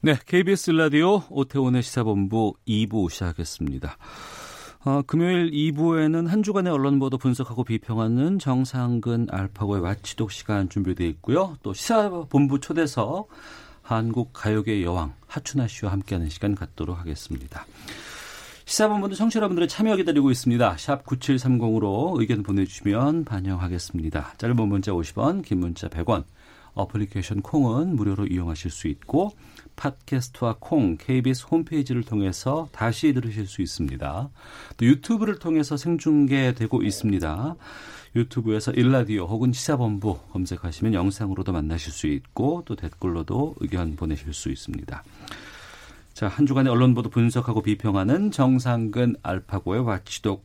네, KBS 라디오 오태훈의 시사본부 2부 시작하겠습니다. 어, 금요일 2부에는 한 주간의 언론 보도 분석하고 비평하는 정상근 알파고의 와치독 시간 준비되어 있고요. 또 시사본부 초대석 한국 가요계 여왕 하춘아 씨와 함께하는 시간 갖도록 하겠습니다. 시사본부는 청취자 여러분들의 참여 기다리고 있습니다. 샵 9730으로 의견 보내주시면 반영하겠습니다. 짧은 문자 50원, 긴 문자 100원, 어플리케이션 콩은 무료로 이용하실 수 있고 팟캐스트와 콩, KBS 홈페이지를 통해서 다시 들으실 수 있습니다. 또 유튜브를 통해서 생중계되고 있습니다. 유튜브에서 1라디오 혹은 시사본부 검색하시면 영상으로도 만나실 수 있고 또 댓글로도 의견 보내실 수 있습니다. 자, 한 주간의 언론 보도 분석하고 비평하는 정상근 알파고의 Watchdog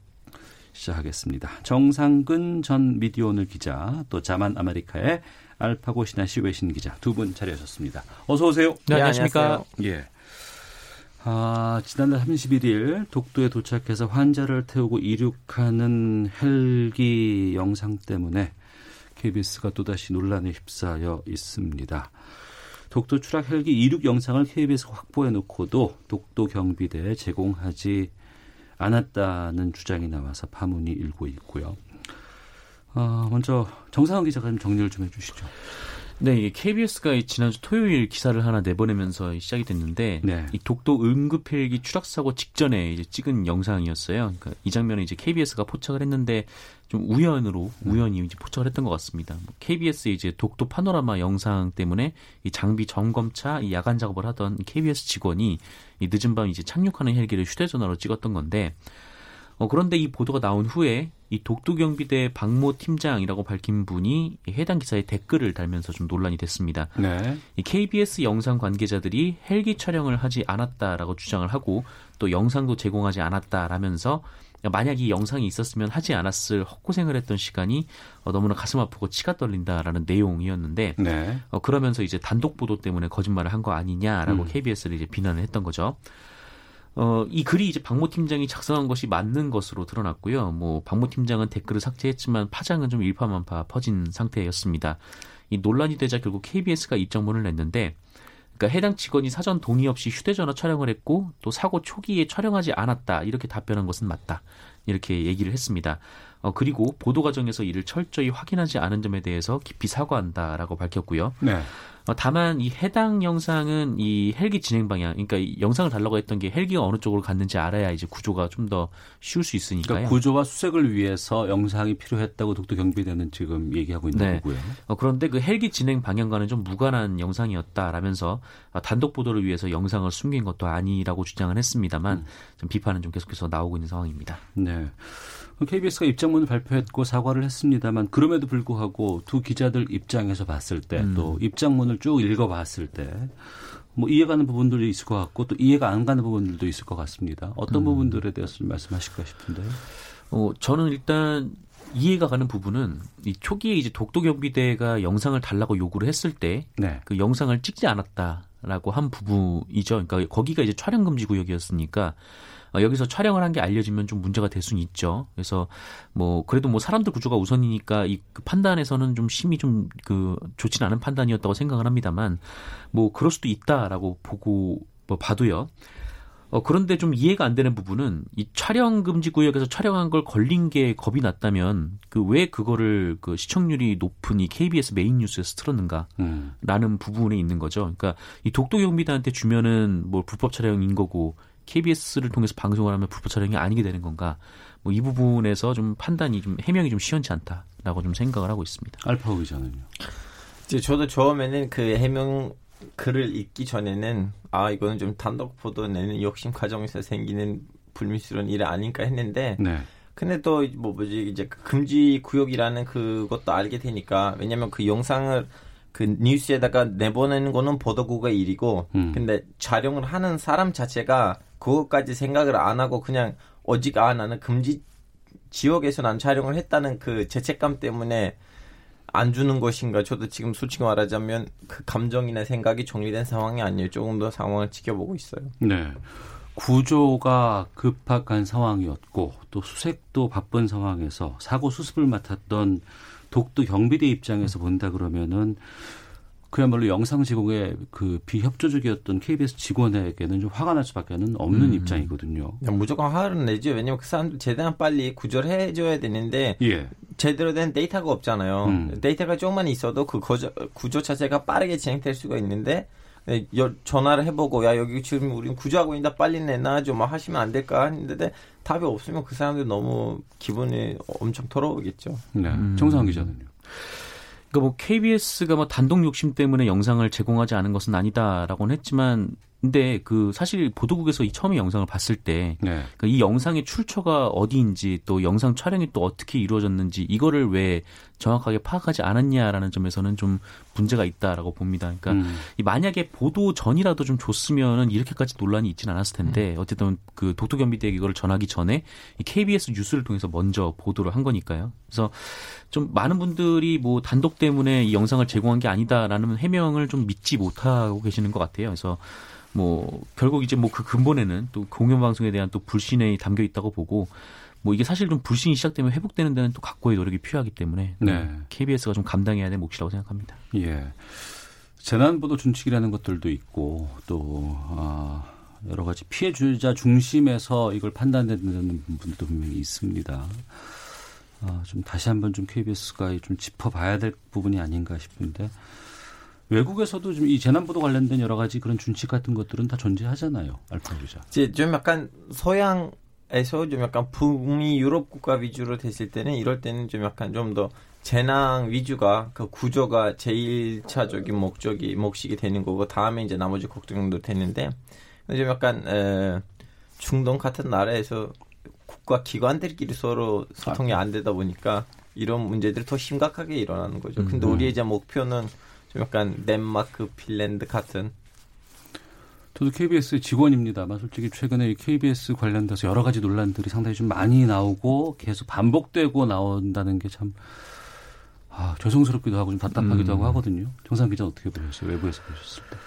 시작하겠습니다. 정상근 전 미디어오늘 기자, 또 자만 아메리카의 알파고 신하시 외신 기자 두 분 자리하셨습니다. 어서 오세요. 네, 안녕하십니까. 예. 아, 지난달 31일 독도에 도착해서 환자를 태우고 이륙하는 헬기 영상 때문에 KBS가 또다시 논란에 휩싸여 있습니다. 독도 추락 헬기 이륙 영상을 KBS가 확보해 놓고도 독도 경비대에 제공하지 않았다는 주장이 나와서 파문이 일고 있고요. 어, 먼저 정상훈 기자가 좀 정리를 좀 해주시죠. 네, 이게 KBS가 지난주 토요일 기사를 하나 내보내면서 시작이 됐는데 네. 이 독도 응급 헬기 추락 사고 직전에 이제 찍은 영상이었어요. 그러니까 이 장면을 이제 KBS가 포착을 했는데 좀 우연으로 우연히 이제 포착을 했던 것 같습니다. 뭐 KBS 이제 독도 파노라마 영상 때문에 이 장비 점검차 이 야간 작업을 하던 KBS 직원이 이 늦은 밤 이제 착륙하는 헬기를 휴대전화로 찍었던 건데 어, 그런데 이 보도가 나온 후에 이 독도경비대 박모 팀장이라고 밝힌 분이 해당 기사에 댓글을 달면서 좀 논란이 됐습니다. 네. 이 KBS 영상 관계자들이 헬기 촬영을 하지 않았다라고 주장을 하고 또 영상도 제공하지 않았다라면서 만약 이 영상이 있었으면 하지 않았을 헛고생을 했던 시간이 어, 너무나 가슴 아프고 치가 떨린다라는 내용이었는데 네. 어, 그러면서 이제 단독 보도 때문에 거짓말을 한 거 아니냐라고 음. KBS를 이제 비난을 했던 거죠. 어, 이 글이 이제 박모 팀장이 작성한 것이 맞는 것으로 드러났고요. 뭐 박모 팀장은 댓글을 삭제했지만 파장은 좀 일파만파 퍼진 상태였습니다. 이 논란이 되자 결국 KBS가 입장문을 냈는데 그러니까 해당 직원이 사전 동의 없이 휴대전화 촬영을 했고 또 사고 초기에 촬영하지 않았다 이렇게 답변한 것은 맞다 이렇게 얘기를 했습니다. 어, 그리고 보도 과정에서 이를 철저히 확인하지 않은 점에 대해서 깊이 사과한다라고 밝혔고요. 네. 어, 다만 이 해당 영상은 이 헬기 진행 방향, 그러니까 이 영상을 달라고 했던 게 헬기가 어느 쪽으로 갔는지 알아야 이제 구조가 좀 더 쉬울 수 있으니까요. 그러니까 구조와 수색을 위해서 영상이 필요했다고 독도 경비대는 지금 얘기하고 있는 네. 거고요. 어, 그런데 그 헬기 진행 방향과는 좀 무관한 영상이었다라면서 어, 단독 보도를 위해서 영상을 숨긴 것도 아니라고 주장을 했습니다만 음. 좀 비판은 좀 계속해서 나오고 있는 상황입니다. 네. KBS가 입장문을 발표했고 사과를 했습니다만 그럼에도 불구하고 두 기자들 입장에서 봤을 때또 음. 입장문을 쭉 읽어봤을 때 뭐 이해가는 부분들이 있을 것 같고 또 이해가 안 가는 부분들도 있을 것 같습니다. 어떤 음. 부분들에 대해서 좀 말씀하실까 싶은데요. 어, 저는 일단 이해가 가는 부분은 이 초기에 이제 독도 경비대가 영상을 달라고 요구를 했을 때 네. 그 영상을 찍지 않았다라고 한 부분이죠. 그러니까 거기가 이제 촬영 금지 구역이었으니까 어, 여기서 촬영을 한 게 알려지면 좀 문제가 될 수는 있죠. 그래서 뭐 그래도 뭐 사람들 구조가 우선이니까 이그 판단에서는 좀 심히 좀 그 좋지는 않은 판단이었다고 생각을 합니다만 뭐 그럴 수도 있다라고 보고 뭐 봐도요. 어, 그런데 좀 이해가 안 되는 부분은 이 촬영 금지 구역에서 촬영한 걸 걸린 게 겁이 났다면 그 왜 그거를 그 시청률이 높은 이 KBS 메인 뉴스에서 틀었는가? 음. 라는 부분에 있는 거죠. 그러니까 이 독도 경비대한테 주면은 뭐 불법 촬영인 거고 KBS를 통해서 방송을 하면 불법 촬영이 아니게 되는 건가? 뭐 이 부분에서 좀 판단이 좀 해명이 좀 시원치 않다라고 좀 생각을 하고 있습니다. 알파고 기자는요. 이제 저도 처음에는 그 해명 글을 읽기 전에는 아 이거는 좀 단독 보도 내는 욕심 과정에서 생기는 불미스러운 일 아닌가 했는데 네. 근데 또 뭐 뭐지 이제 그 금지 구역이라는 그것도 알게 되니까 왜냐면 그 영상을 그 뉴스에다가 내보내는 거는 보도국의 일이고 음. 근데 촬영을 하는 사람 자체가 그것까지 생각을 안 하고 그냥 오직 아 나는 금지 지역에서 난 촬영을 했다는 그 죄책감 때문에 안 주는 것인가 저도 지금 솔직히 말하자면 그 감정이나 생각이 정리된 상황이 아니에요 조금 더 상황을 지켜보고 있어요 네. 구조가 급박한 상황이었고 또 수색도 바쁜 상황에서 사고 수습을 맡았던 독도 경비대 입장에서 본다 그러면은 그야말로 영상 제공에 그 비협조적이었던 KBS 직원에게는 좀 화가 날 수밖에 는 없는 음. 입장이거든요. 무조건 화를 내죠 왜냐면 그 사람들 최대한 빨리 구조를 해줘야 되는데 예. 제대로 된 데이터가 없잖아요. 음. 데이터가 조금만 있어도 그 거저, 구조 자체가 빠르게 진행될 수가 있는데 네, 여- 전화를 해보고 야 여기 지금 우린 구조하고 있다 빨리 내놔 좀 하시면 안 될까 했는데 답이 없으면 그 사람들 너무 기분이 엄청 더러우겠죠. 네. 음. 정상훈 기자는요. 그러니까 뭐 KBS가 뭐 단독 욕심 때문에 영상을 제공하지 않은 것은 아니다라고는 했지만 근데 그 사실 보도국에서 이 처음에 영상을 봤을 때 네. 그러니까 이 영상의 출처가 어디인지 또 영상 촬영이 또 어떻게 이루어졌는지 이거를 왜 정확하게 파악하지 않았냐라는 점에서는 좀 문제가 있다라고 봅니다. 그러니까 음. 이 만약에 보도 전이라도 좀 줬으면은 이렇게까지 논란이 있진 않았을 텐데 어쨌든 그 독도경비대에게 이거를 전하기 전에 이 KBS 뉴스를 통해서 먼저 보도를 한 거니까요. 그래서 좀 많은 분들이 뭐 단독 때문에 이 영상을 제공한 게 아니다라는 해명을 좀 믿지 못하고 계시는 것 같아요. 그래서 뭐 결국 이제 뭐 그 근본에는 또 공영 방송에 대한 또 불신이 담겨 있다고 보고 뭐 이게 사실 좀 불신이 시작되면 회복되는 데는 또 각고의 노력이 필요하기 때문에 네. KBS가 좀 감당해야 될 몫이라고 생각합니다. 예. 재난보도 준칙이라는 것들도 있고 또 아, 여러 가지 피해주자 중심에서 이걸 판단되는 분들도 분명히 있습니다. 아, 좀 다시 한번 좀 KBS가 좀 짚어봐야 될 부분이 아닌가 싶은데 외국에서도 좀 이 재난보도 관련된 여러 가지 그런 준칙 같은 것들은 다 존재하잖아요. 알파 기자. 이제 좀 약간 서양 에서 좀 약간 북미 유럽 국가 위주로 됐을 때는 이럴 때는 좀 약간 좀 더 재난 위주가 그 구조가 제일차적인 목적이 몫이 되는 거고 다음에 이제 나머지 걱정도 되는데 좀 약간 에, 중동 같은 나라에서 국가 기관들끼리 서로 소통이 안 되다 보니까 이런 문제들이 더 심각하게 일어나는 거죠. 근데 음. 우리의 이제 목표는 좀 약간 덴마크, 핀란드 같은 저도 KBS 직원입니다만 솔직히 최근에 이 KBS 관련돼서 여러 가지 논란들이 상당히 좀 많이 나오고 계속 반복되고 나온다는 게 참 아, 죄송스럽기도 하고 좀 답답하기도 음. 하고 하거든요. 정상 기자 어떻게 보셨어요? 외부에서 보셨을 때.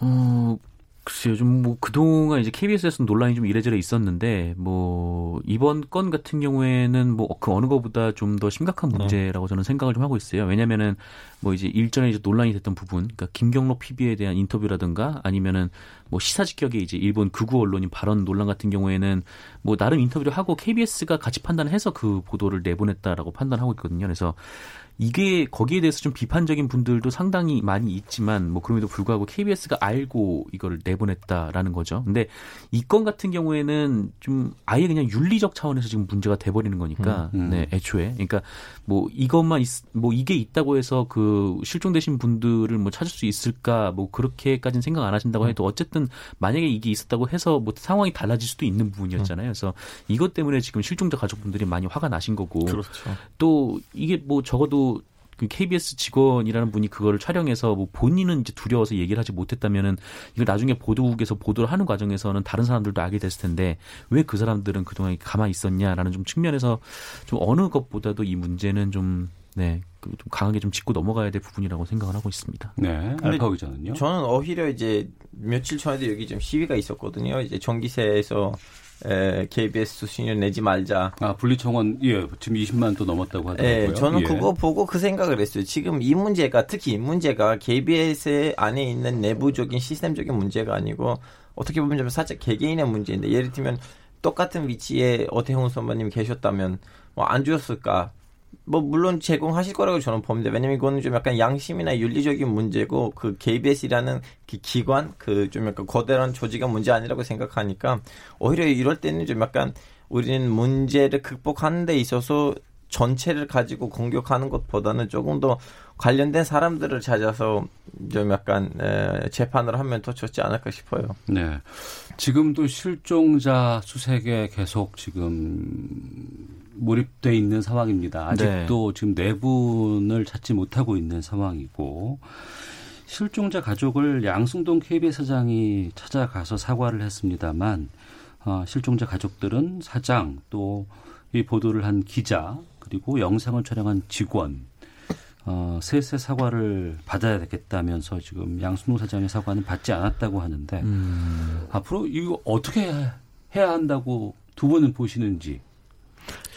어, 글쎄요. 좀뭐 그동안 이제 KBS에서 논란이 좀 이래저래 있었는데 뭐 이번 건 같은 경우에는 뭐 그 어느 것보다 좀 더 심각한 문제라고 저는 생각을 좀 하고 있어요. 왜냐면은 뭐 이제 일전에 이제 논란이 됐던 부분, 그러니까 김경록 PB에 대한 인터뷰라든가 아니면은 뭐 시사 직격의 이제 일본 극우 언론인 발언 논란 같은 경우에는 뭐 나름 인터뷰를 하고 KBS가 같이 판단해서 그 보도를 내보냈다라고 판단하고 있거든요. 그래서 이게 거기에 대해서 좀 비판적인 분들도 상당히 많이 있지만 뭐 그럼에도 불구하고 KBS가 알고 이걸 내보냈다라는 거죠. 근데 이 건 같은 경우에는 좀 아예 그냥 윤리적 차원에서 지금 문제가 돼버리는 거니까 음, 음. 네 애초에 그러니까 뭐 이것만 있, 뭐 이게 있다고 해서 그 실종되신 분들을 뭐 찾을 수 있을까 뭐 그렇게까지는 생각 안 하신다고 해도 어쨌든 만약에 이게 있었다고 해서 뭐 상황이 달라질 수도 있는 부분이었잖아요. 그래서 이것 때문에 지금 실종자 가족분들이 많이 화가 나신 거고 그렇죠. 또 이게 뭐 적어도 그 KBS 직원이라는 분이 그거를 촬영해서 뭐 본인은 이제 두려워서 얘기를 하지 못했다면은 이걸 나중에 보도국에서 보도를 하는 과정에서는 다른 사람들도 알게 됐을 텐데 왜 그 사람들은 그동안 가만히 있었냐라는 좀 측면에서 좀 어느 것보다도 이 문제는 좀 네, 그좀 강하게 좀 짚고 넘어가야 될 부분이라고 생각을 하고 있습니다. 네. 알파 기자는요? 저는 오히려 이제 며칠 전에도 여기 좀 시위가 있었거든요. 이제 전기세에서 에, KBS 수신료 내지 말자. 아, 분리청원, 예, 지금 20만 또 넘었다고 하더라고요. 예, 저는 예. 그거 보고 그 생각을 했어요. 지금 이 문제가 특히 이 문제가 KBS 안에 있는 내부적인 시스템적인 문제가 아니고 어떻게 보면 좀 살짝 개개인의 문제인데 예를 들면 똑같은 위치에 어태훈 선배님 계셨다면 뭐 안 주었을까? 뭐 물론 제공하실 거라고 저는 봅니다. 왜냐면 이거는 좀 약간 양심이나 윤리적인 문제고 그 KBS라는 그 기관 그 좀 약간 거대한 조직의 문제 아니라고 생각하니까 오히려 이럴 때는 좀 약간 우리는 문제를 극복하는 데 있어서 전체를 가지고 공격하는 것보다는 조금 더 관련된 사람들을 찾아서 좀 약간 에, 재판을 하면 더 좋지 않을까 싶어요. 네. 지금도 실종자 수색에 계속 지금 몰입돼 있는 상황입니다. 아직도 네. 지금 내분을 찾지 못하고 있는 상황이고 실종자 가족을 양승동 KBS 사장이 찾아가서 사과를 했습니다만 어, 실종자 가족들은 사장 또 이 보도를 한 기자 그리고 영상을 촬영한 직원 어, 셋의 사과를 받아야 되겠다면서 지금 양승동 사장의 사과는 받지 않았다고 하는데 음. 앞으로 이거 어떻게 해야 한다고 두 분은 보시는지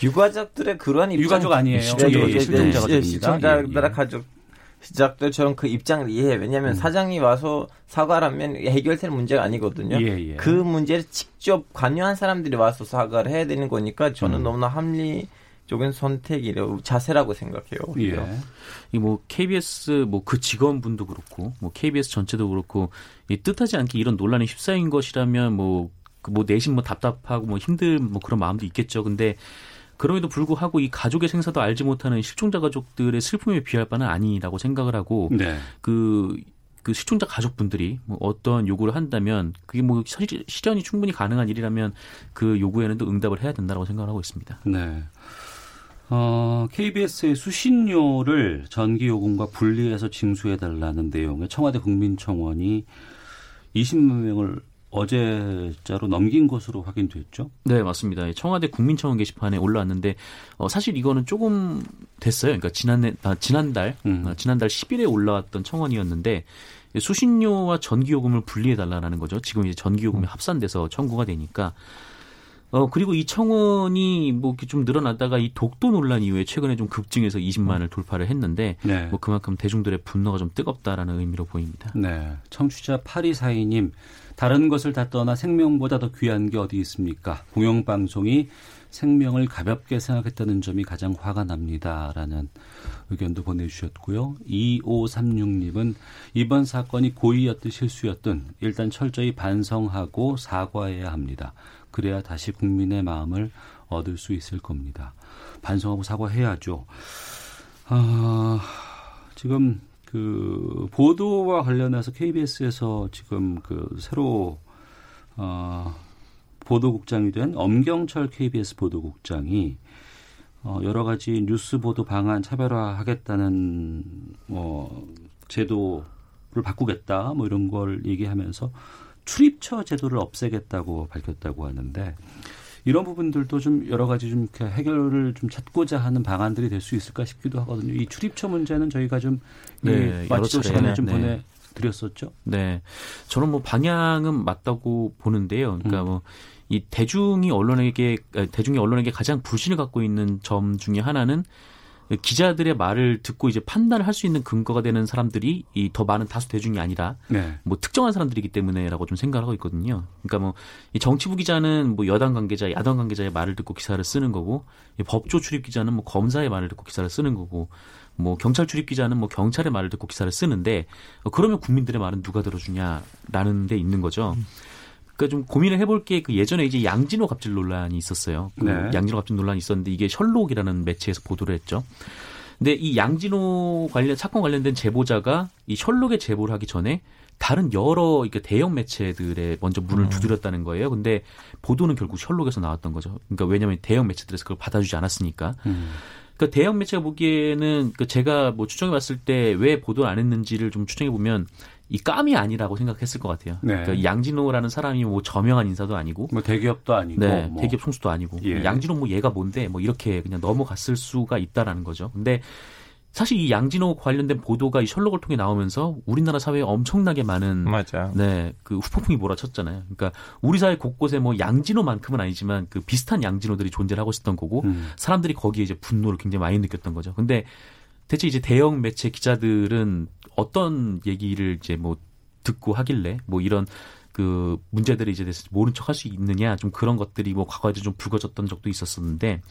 유가족들의 그러한 입장 유가족 아니에요. 예, 예, 예, 실종자가족입니다. 시청자들 예, 예. 가족 시작들처럼 그 입장을 이해해. 왜냐하면 음. 사장이 와서 사과를 하면 해결될 문제가 아니거든요. 예, 예. 그 문제를 직접 관여한 사람들이 와서 사과를 해야 되는 거니까 저는 음. 너무나 합리적인 선택이라고 자세라고 생각해요. 예. 이뭐 KBS 뭐 그 직원분도 그렇고 뭐 KBS 전체도 그렇고 이 뜻하지 않게 이런 논란에 휩싸인 것이라면 뭐뭐 그 뭐 내심 뭐 답답하고 뭐 힘들 뭐 그런 마음도 있겠죠. 근데 그럼에도 불구하고 이 가족의 생사도 알지 못하는 실종자 가족들의 슬픔에 비할 바는 아니라고 생각을 하고 네. 그, 그 실종자 가족분들이 뭐 어떤 요구를 한다면 그게 뭐 실현이 충분히 가능한 일이라면 그 요구에는 또 응답을 해야 된다고 생각을 하고 있습니다. 네. 어, KBS의 수신료를 전기요금과 분리해서 징수해달라는 내용의 청와대 국민청원이 20만 명을 어제자로 넘긴 것으로 확인됐죠? 네, 맞습니다. 청와대 국민청원 게시판에 올라왔는데 어, 사실 이거는 조금 됐어요. 그러니까 지난해 아, 지난달 음. 아, 지난달 10일에 올라왔던 청원이었는데 수신료와 전기요금을 분리해 달라는 거죠. 지금 이제 전기요금이 음. 합산돼서 청구가 되니까 어 그리고 이 청원이 뭐 이렇게 좀 늘어났다가 이 독도 논란 이후에 최근에 좀 급증해서 20만을 돌파를 했는데 네. 뭐 그만큼 대중들의 분노가 좀 뜨겁다라는 의미로 보입니다. 네. 청취자 8242님 다른 것을 다 떠나 생명보다 더 귀한 게 어디 있습니까? 공영방송이 생명을 가볍게 생각했다는 점이 가장 화가 납니다라는 의견도 보내주셨고요. 2536님은 이번 사건이 고의였든 실수였든 일단 철저히 반성하고 사과해야 합니다. 그래야 다시 국민의 마음을 얻을 수 있을 겁니다. 반성하고 사과해야죠. 아, 지금 그 보도와 관련해서 KBS에서 지금 그 새로 어 보도국장이 된 엄경철 KBS 보도국장이 어 여러 가지 뉴스 보도 방안 차별화하겠다는 뭐 제도를 바꾸겠다 뭐 이런 걸 얘기하면서 출입처 제도를 없애겠다고 밝혔다고 하는데 이런 부분들도 좀 여러 가지 좀 해결을 좀 찾고자 하는 방안들이 될 수 있을까 싶기도 하거든요. 이 출입처 문제는 저희가 좀 네, 마치도 시간에 좀 네. 보내 드렸었죠. 네, 저는 뭐 방향은 맞다고 보는데요. 그러니까 음. 뭐 이 대중이 언론에게 대중이 언론에게 가장 불신을 갖고 있는 점 중에 하나는 기자들의 말을 듣고 이제 판단을 할 수 있는 근거가 되는 사람들이 이 더 많은 다수 대중이 아니라 네. 뭐 특정한 사람들이기 때문에라고 좀 생각을 하고 있거든요. 그러니까 뭐 이 정치부 기자는 뭐 여당 관계자, 야당 관계자의 말을 듣고 기사를 쓰는 거고 이 법조 출입 기자는 뭐 검사의 말을 듣고 기사를 쓰는 거고 뭐 경찰 출입 기자는 뭐 경찰의 말을 듣고 기사를 쓰는데 그러면 국민들의 말은 누가 들어주냐라는 데 있는 거죠. 음. 그러니까 좀 고민을 해볼 게 그 예전에 이제 양진호 갑질 논란이 있었어요. 그 네. 양진호 갑질 논란이 있었는데 이게 셜록이라는 매체에서 보도를 했죠. 근데 이 양진호 관련 사건 관련된 제보자가 이 셜록에 제보를 하기 전에 다른 여러 이렇게 대형 매체들에 먼저 문을 음. 두드렸다는 거예요. 근데 보도는 결국 셜록에서 나왔던 거죠. 그러니까 왜냐하면 대형 매체들에서 그걸 받아주지 않았으니까. 음. 그러니까 대형 매체가 보기에는 그 제가 뭐 추정해 봤을 때 왜 보도를 안 했는지를 좀 추정해 보면 이 깜이 아니라고 생각했을 것 같아요. 네. 그러니까 양진호라는 사람이 뭐 저명한 인사도 아니고, 뭐 대기업도 아니고, 네, 뭐. 대기업 총수도 아니고, 예. 양진호 뭐 얘가 뭔데, 뭐 이렇게 그냥 넘어갔을 수가 있다라는 거죠. 근데 사실 이 양진호 관련된 보도가 이 셜록을 통해 나오면서 우리나라 사회에 엄청나게 많은 맞아. 네, 그 후폭풍이 몰아쳤잖아요. 그러니까 우리 사회 곳곳에 뭐 양진호만큼은 아니지만 그 비슷한 양진호들이 존재를 하고 있었던 거고 음. 사람들이 거기에 이제 분노를 굉장히 많이 느꼈던 거죠. 근데 대체 이제 대형 매체 기자들은 어떤 얘기를 이제 뭐 듣고 하길래 뭐 이런 그 문제들이 이제 모른 척 할 수 있느냐 좀 그런 것들이 뭐 과거에도 좀 불거졌던 적도 있었었는데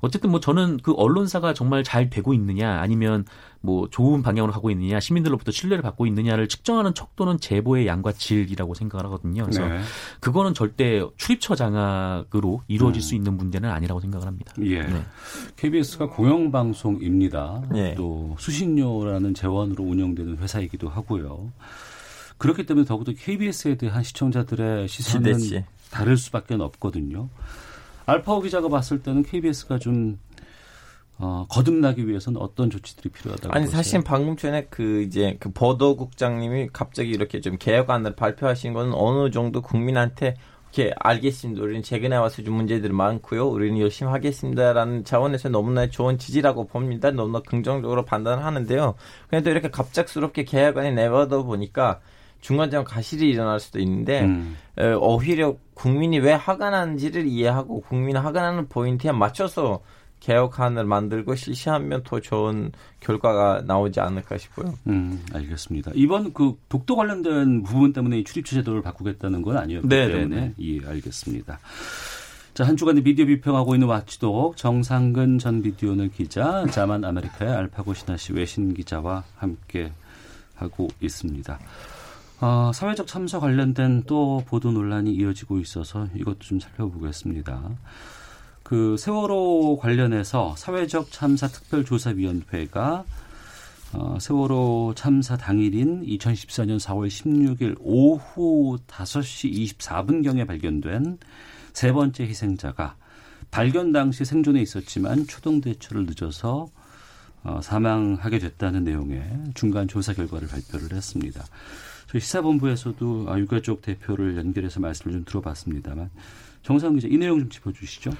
어쨌든 뭐 저는 그 언론사가 정말 잘 되고 있느냐 아니면 뭐 좋은 방향으로 가고 있느냐 시민들로부터 신뢰를 받고 있느냐를 측정하는 척도는 제보의 양과 질이라고 생각을 하거든요. 그래서 네. 그거는 절대 출입처 장악으로 이루어질 음. 수 있는 문제는 아니라고 생각을 합니다. 예. 네. KBS가 공영방송입니다. 네. 또 수신료라는 재원으로 운영되는 회사이기도 하고요. 그렇기 때문에 더욱더 KBS에 대한 시청자들의 시선은 다를 수밖에 없거든요. 알파오 기자가 봤을 때는 KBS가 좀 어, 거듭나기 위해서는 어떤 조치들이 필요하다고 아니 보세요? 사실 방금 전에 그 이제 그 보도국장님이 갑자기 이렇게 좀 개혁안을 발표하신 건 어느 정도 국민한테 이렇게 알겠습니다. 우리는 최근에 와서 좀 문제들이 많고요. 우리는 열심히 하겠습니다라는 차원에서 너무나 좋은 지지라고 봅니다. 너무나 긍정적으로 판단을 하는데요. 그런데 이렇게 갑작스럽게 개혁안이 내버려 보니까 중간중간 가실이 일어날 수도 있는데 음. 에, 오히려 국민이 왜 화가 나는지를 이해하고 국민이 화가 나는 포인트에 맞춰서 개혁안을 만들고 실시하면 더 좋은 결과가 나오지 않을까 싶어요. 음, 알겠습니다. 이번 그 독도 관련된 부분 때문에 이 출입처 제도를 바꾸겠다는 건 아니었기 네, 때문에 네, 예, 알겠습니다. 자, 한 주간의 미디어 비평하고 있는 Watchdog 정상근 전 미디어오늘 기자, 자만 아메리카의 알파고 시나씨 외신 기자와 함께 하고 있습니다. 어, 사회적 참사 관련된 또 보도 논란이 이어지고 있어서 이것도 좀 살펴보겠습니다. 그 세월호 관련해서 사회적 참사 특별조사위원회가 어, 세월호 참사 당일인 2014년 4월 16일 오후 5시 24분경에 발견된 세 번째 희생자가 발견 당시 생존에 있었지만 초동 대처를 늦어서 어, 사망하게 됐다는 내용의 중간 조사 결과를 발표를 했습니다. 저희 시사본부에서도 아, 유가족 대표를 연결해서 말씀을 좀 들어봤습니다만 정상 기자 이 내용 좀 짚어주시죠.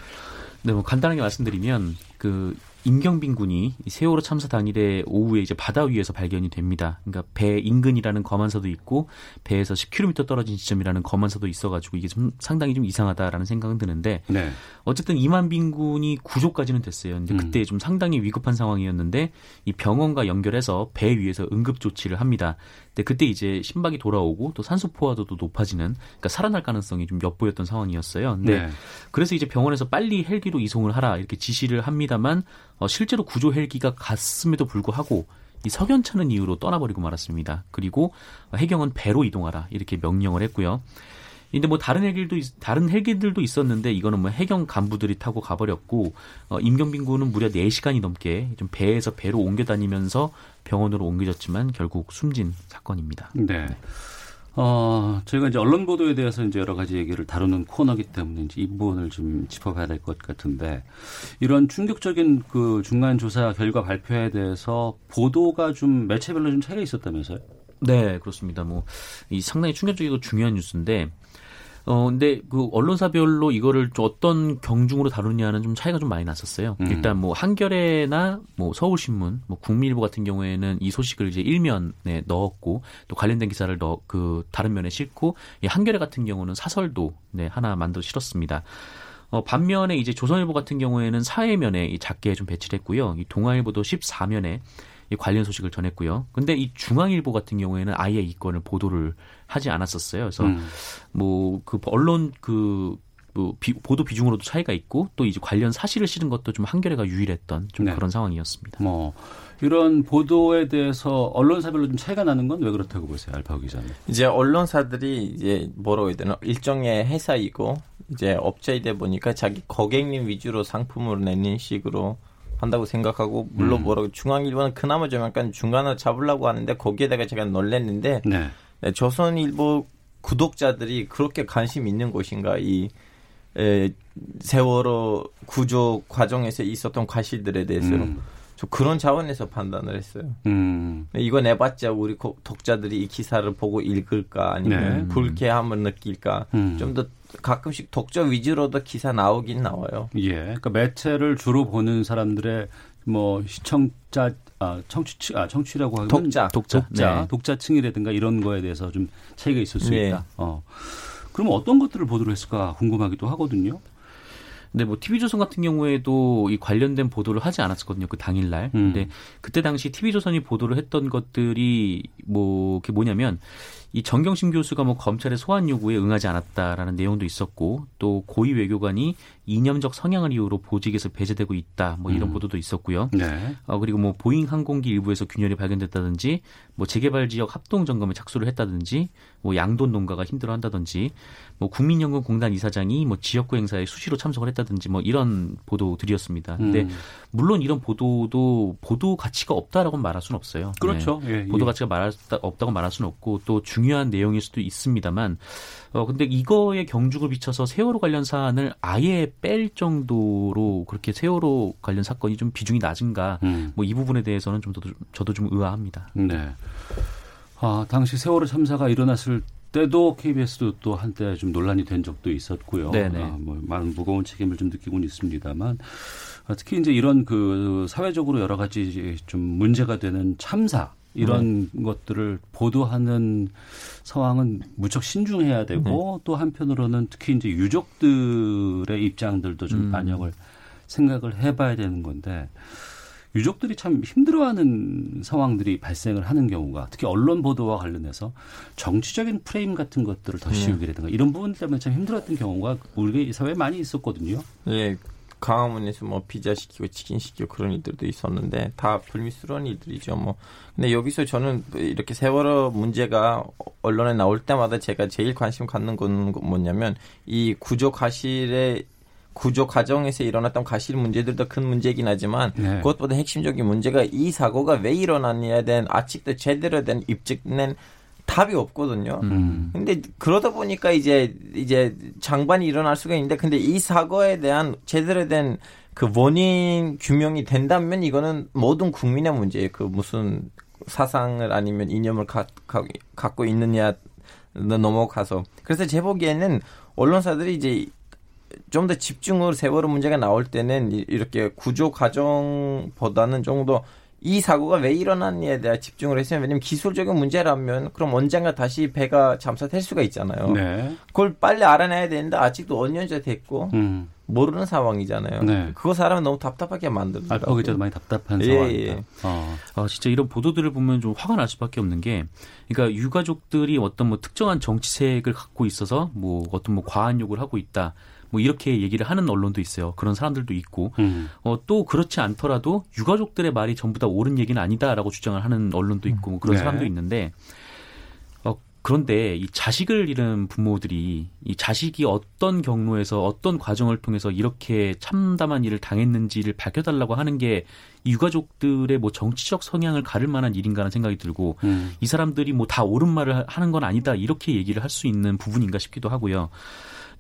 네, 뭐 간단하게 말씀드리면 그 임경빈 군이 이 세월호 참사 당일에 오후에 이제 바다 위에서 발견이 됩니다. 그러니까 배 인근이라는 검안서도 있고 배에서 10km 떨어진 지점이라는 검안서도 있어가지고 이게 좀 상당히 좀 이상하다라는 생각은 드는데 네. 어쨌든 이만빈 군이 구조까지는 됐어요. 근데 음. 그때 좀 상당히 위급한 상황이었는데 이 병원과 연결해서 배 위에서 응급 조치를 합니다. 근데 그때 이제 심박이 돌아오고 또 산소 포화도도 높아지는 그러니까 살아날 가능성이 좀 엿보였던 상황이었어요. 근데 네. 그래서 이제 병원에서 빨리 헬기로 이송을 하라 이렇게 지시를 합니다만 어, 실제로 구조 헬기가 갔음에도 불구하고 이 석연찮은 이유로 떠나버리고 말았습니다. 그리고 해경은 배로 이동하라 이렇게 명령을 했고요. 근데 뭐 다른 헬기도 있- 다른 헬기들도 있었는데 이거는 뭐 해경 간부들이 타고 가버렸고 어, 임경빈 군은 무려 4시간이 넘게 좀 배에서 배로 옮겨 다니면서 병원으로 옮겨졌지만 결국 숨진 사건입니다. 네. 어, 저희가 이제 언론 보도에 대해서 이제 여러 가지 얘기를 다루는 코너기 때문에 이제 이 부분을 좀 짚어봐야 될 것 같은데 이런 충격적인 그 중간 조사 결과 발표에 대해서 보도가 좀 매체별로 좀 차이가 있었다면서요? 네, 그렇습니다. 뭐, 이 상당히 충격적이고 중요한 뉴스인데, 어, 근데 그 언론사별로 이거를 좀 어떤 경중으로 다루느냐는 좀 차이가 좀 많이 났었어요. 음. 일단 뭐 한겨레나 뭐 서울신문, 뭐 국민일보 같은 경우에는 이 소식을 이제 일면에 넣었고 또 관련된 기사를 넣, 그 다른 면에 싣고 이 한겨레 같은 경우는 사설도 네, 하나 만들어 실었습니다. 어, 반면에 이제 조선일보 같은 경우에는 사회면에 이 작게 좀 배치를 했고요. 이 동아일보도 14면에 이 관련 소식을 전했고요. 근데 이 중앙일보 같은 경우에는 아예 이 건을 보도를 하지 않았었어요. 그래서 음. 뭐그 언론 그 뭐 비- 보도 비중으로도 차이가 있고 또 이제 관련 사실을 실은 것도 좀 한겨레가 유일했던 좀 네. 그런 상황이었습니다. 뭐 이런 보도에 대해서 언론사별로 좀 차이가 나는 건 왜 그렇다고 보세요, 알파고 기자님? 이제 언론사들이 이제 뭐라고 해야 되나 일종의 회사이고 이제 업체이다 보니까 자기 고객님 위주로 상품을 내는 식으로 한다고 생각하고 물론 음. 뭐라고 중앙일보는 그나마 좀 약간 중간을 잡으려고 하는데 거기에다가 제가 놀랬는데 네. 네, 조선일보 구독자들이 그렇게 관심 있는 곳인가 이 에, 세월호 구조 과정에서 있었던 과실들에 대해서 음. 저 그런 차원에서 판단을 했어요. 음. 이거 내봤자 우리 고- 독자들이 이 기사를 보고 읽을까 아니면 네. 불쾌함을 느낄까 음. 좀더 가끔씩 독자 위주로도 기사 나오긴 나와요. 예. 그러니까 매체를 주로 보는 사람들의 뭐 시청자 아 청취 아 청취라고 하면 독자. 독자. 독자, 네. 독자층이라든가 이런 거에 대해서 좀 차이가 있을 수 네. 있다. 어. 그럼 어떤 것들을 보도를 했을까 궁금하기도 하거든요. 근데 뭐 TV조선 같은 경우에도 이 관련된 보도를 하지 않았었거든요. 그 당일날. 음. 근데 그때 당시 TV조선이 보도를 했던 것들이 뭐 그게 뭐냐면 이 정경심 교수가 뭐 검찰의 소환 요구에 응하지 않았다라는 내용도 있었고 또 고위 외교관이 이념적 성향을 이유로 보직에서 배제되고 있다. 뭐 이런 음. 보도도 있었고요. 네. 어, 그리고 뭐 보잉 항공기 일부에서 균열이 발견됐다든지 뭐 재개발 지역 합동 점검에 착수를 했다든지 뭐 양돈 농가가 힘들어한다든지 뭐 국민연금공단 이사장이 뭐 지역구 행사에 수시로 참석을 했다든지 뭐 이런 보도들이었습니다. 근데 음. 물론 이런 보도도 보도 가치가 없다라고 말할 수는 없어요. 그렇죠. 예, 네. 보도 예. 가치가 말할 수- 없다고 말할 수는 없고 또 중요 중요한 내용일 수도 있습니다만 어 근데 이거에 경중을 비춰서 세월호 관련 사안을 아예 뺄 정도로 그렇게 세월호 관련 사건이 좀 비중이 낮은가 음. 뭐이 부분에 대해서는 좀 저도, 저도 좀 의아합니다. 네. 아, 당시 세월호 참사가 일어났을 때도 KBS도 또 한때 좀 논란이 된 적도 있었고요. 네네. 아, 뭐 많은 무거운 책임을 좀 느끼고는 있습니다만 아, 특히 이제 이런 그 사회적으로 여러 가지 좀 문제가 되는 참사 이런 네. 것들을 보도하는 상황은 무척 신중해야 되고 네. 또 한편으로는 특히 이제 유족들의 입장들도 좀 음. 반영을 생각을 해봐야 되는 건데 유족들이 참 힘들어하는 상황들이 발생을 하는 경우가 특히 언론 보도와 관련해서 정치적인 프레임 같은 것들을 더 씌우기라든가 이런 부분 때문에 참 힘들었던 경우가 우리 사회에 많이 있었거든요. 예, 광화문에서 뭐 피자 시키고 치킨 시키고 그런 일들도 있었는데 다 불미스러운 일들이죠. 뭐 근데 여기서 저는 이렇게 세월호 문제가 언론에 나올 때마다 제가 제일 관심 갖는 건 뭐냐면 이 구조 과실의 구조 과정에서 일어났던 과실 문제들도 큰 문제이긴 하지만 네. 그것보다 핵심적인 문제가 이 사고가 왜 일어났냐에 대한 아직도 제대로 된 입증된 답이 없거든요. 음. 근데 그러다 보니까 이제 이제 장반이 일어날 수가 있는데 근데 이 사고에 대한 제대로 된 그 원인 규명이 된다면 이거는 모든 국민의 문제예요. 그 무슨 사상을 아니면 이념을 가, 가, 갖고 있느냐 넘어가서 그래서 제 보기에는 언론사들이 이제 좀 더 집중으로 세월호 문제가 나올 때는 이- 이렇게 구조 과정보다는 좀 더 이 사고가 왜 일어났냐에 대해 집중을 했어요. 왜냐면 기술적인 문제라면 그럼 언젠가 다시 배가 잠수될 수가 있잖아요. 네. 그걸 빨리 알아내야 되는데 아직도 5년째 됐고 음. 모르는 상황이잖아요. 네. 그거 사람은 너무 답답하게 만들더라고요. 알파 기자도 많이 답답한 예, 상황이다. 예. 어. 아, 진짜 이런 보도들을 보면 좀 화가 날 수밖에 없는 게, 그러니까 유가족들이 어떤 뭐 특정한 정치색을 갖고 있어서 뭐 어떤 뭐 과한 욕을 하고 있다. 뭐 이렇게 얘기를 하는 언론도 있어요. 그런 사람들도 있고, 음. 어, 또 그렇지 않더라도 유가족들의 말이 전부 다 옳은 얘기는 아니다라고 주장을 하는 언론도 있고 뭐 그런 네. 사람도 있는데, 어, 그런데 이 자식을 잃은 부모들이 이 자식이 어떤 경로에서 어떤 과정을 통해서 이렇게 참담한 일을 당했는지를 밝혀달라고 하는 게 이 유가족들의 뭐 정치적 성향을 가를 만한 일인가라는 생각이 들고 음. 이 사람들이 뭐 다 옳은 말을 하는 건 아니다 이렇게 얘기를 할 수 있는 부분인가 싶기도 하고요.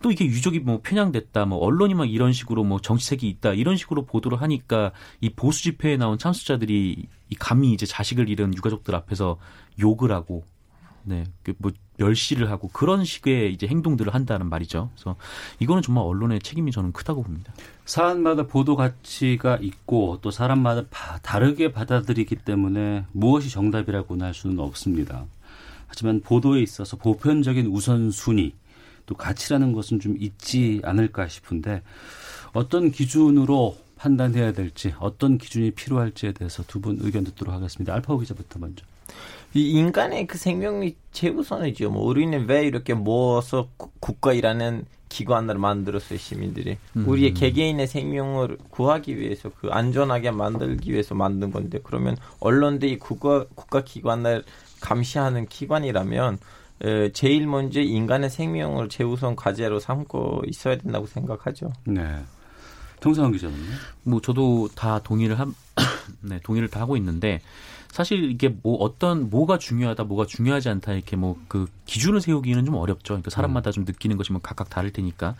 또 이게 유족이 뭐 편향됐다, 뭐 언론이 막 이런 식으로 뭐 정치색이 있다 이런 식으로 보도를 하니까 이 보수 집회에 나온 참수자들이 이 감히 이제 자식을 잃은 유가족들 앞에서 욕을 하고 네, 그뭐 멸시를 하고 그런 식의 이제 행동들을 한다는 말이죠. 그래서 이거는 정말 언론의 책임이 저는 크다고 봅니다. 사안마다 보도 가치가 있고 또 사람마다 바- 다르게 받아들이기 때문에 무엇이 정답이라고는 할 수는 없습니다. 하지만 보도에 있어서 보편적인 우선순위 또 가치라는 것은 좀 있지 않을까 싶은데 어떤 기준으로 판단해야 될지 어떤 기준이 필요할지에 대해서 두 분 의견 듣도록 하겠습니다. 알파고 기자부터 먼저. 이 인간의 그 생명이 최우선이죠. 뭐 우리는 왜 이렇게 모아서 구- 국가이라는 기관을 만들었어요, 시민들이. 우리의 개개인의 생명을 구하기 위해서 그 안전하게 만들기 위해서 만든 건데 그러면 언론들이 국가 국가 기관을 감시하는 기관이라면 에, 제일 먼저 인간의 생명을 최우선 과제로 삼고 있어야 된다고 생각하죠. 네. 정상훈 기자는요? 뭐 저도 다 동의를 함, 네, 동의를 다 하고 있는데 사실 이게 뭐 어떤 뭐가 중요하다, 뭐가 중요하지 않다 이렇게 뭐 그 기준을 세우기는 좀 어렵죠. 그러니까 사람마다 좀 느끼는 것이 뭐 각각 다를 테니까.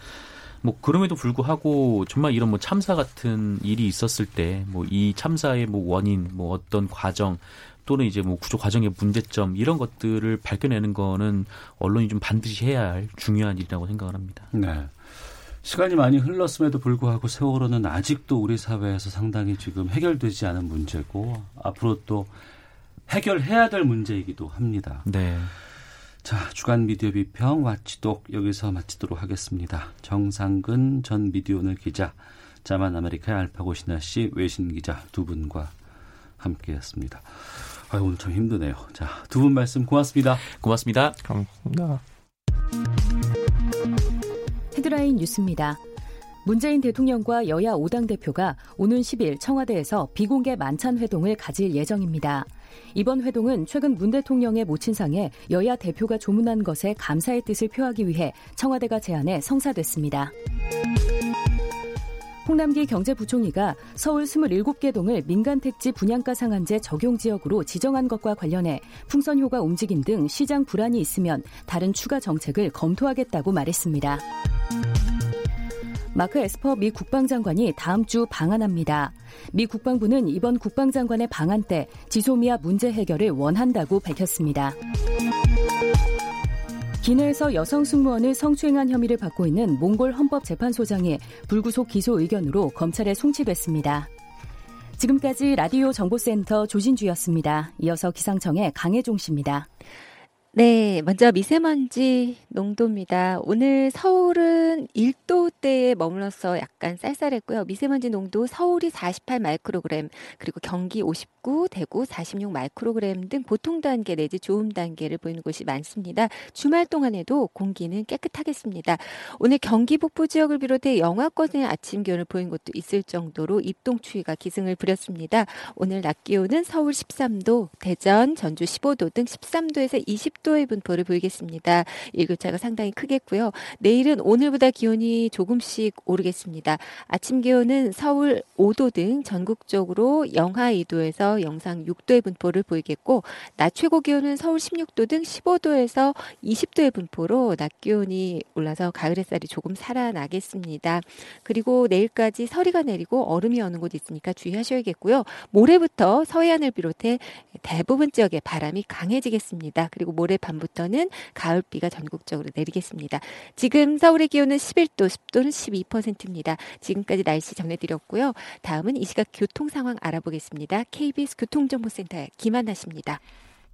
뭐 그럼에도 불구하고 정말 이런 뭐 참사 같은 일이 있었을 때 뭐 이 참사의 뭐 원인, 뭐 어떤 과정 또는 이제 뭐 구조 과정의 문제점 이런 것들을 밝혀내는 거는 언론이 좀 반드시 해야 할 중요한 일이라고 생각을 합니다. 네. 시간이 많이 흘렀음에도 불구하고 세월호는 아직도 우리 사회에서 상당히 지금 해결되지 않은 문제고 앞으로 또 해결해야 될 문제이기도 합니다. 네. 자, 주간 미디어 비평 와치독 여기서 마치도록 하겠습니다. 정상근 전 미디어오늘 기자, 자만 아메리카의 알파고 신하 씨 외신 기자 두 분과 함께했습니다. 아, 오늘 참 힘드네요. 자, 두 분 말씀 고맙습니다. 고맙습니다. 감사합니다. 헤드라인 뉴스입니다. 문재인 대통령과 여야 5당 대표가 오는 10일 청와대에서 비공개 만찬 회동을 가질 예정입니다. 이번 회동은 최근 문 대통령의 모친상에 여야 대표가 조문한 것에 감사의 뜻을 표하기 위해 청와대가 제안해 성사됐습니다. 홍남기 경제부총리가 서울 27개 동을 민간택지 분양가 상한제 적용 지역으로 지정한 것과 관련해 풍선효과 움직임 등 시장 불안이 있으면 다른 추가 정책을 검토하겠다고 말했습니다. 마크 에스퍼 미 국방장관이 다음 주 방한합니다. 미 국방부는 이번 국방장관의 방한 때 지소미아 문제 해결을 원한다고 밝혔습니다. 기내에서 여성 승무원을 성추행한 혐의를 받고 있는 몽골 헌법재판소장이 불구속 기소 의견으로 검찰에 송치됐습니다. 지금까지 라디오 정보센터 조진주였습니다. 이어서 기상청의 강혜종 씨입니다. 네, 먼저 미세먼지 농도입니다. 오늘 서울은 1도대에 머물러서 약간 쌀쌀했고요. 미세먼지 농도 서울이 48 마이크로그램, 그리고 경기 59, 대구 46 마이크로그램 등 보통 단계 내지 좋음 단계를 보이는 곳이 많습니다. 주말 동안에도 공기는 깨끗하겠습니다. 오늘 경기 북부 지역을 비롯해 영하권의 아침 기온을 보인 곳도 있을 정도로 입동 추위가 기승을 부렸습니다. 오늘 낮 기온은 서울 13도, 대전, 전주 15도 등 13도에서 20도 10도의 분포를 보이겠습니다. 일교차가 상당히 크겠고요. 내일은 오늘보다 기온이 조금씩 오르겠습니다. 아침 기온은 서울 5도 등 전국적으로 영하 2도에서 영상 6도의 분포를 보이겠고 낮 최고 기온은 서울 16도 등 15도에서 20도의 분포로 낮 기온이 올라서 가을 햇살이 조금 살아나겠습니다. 그리고 내일까지 서리가 내리고 얼음이 오는 곳 있으니까 주의하셔야겠고요. 모레부터 서해안을 비롯해 대부분 지역에 바람이 강해지겠습니다. 그리고 모레 오늘 밤부터는 가을비가 전국적으로 내리겠습니다. 지금 서울의 기온은 11도, 습도는 12%입니다. 지금까지 날씨 전해드렸고요. 다음은 이 시각 교통 상황 알아보겠습니다. KBS 교통정보센터의 김한나 씨입니다.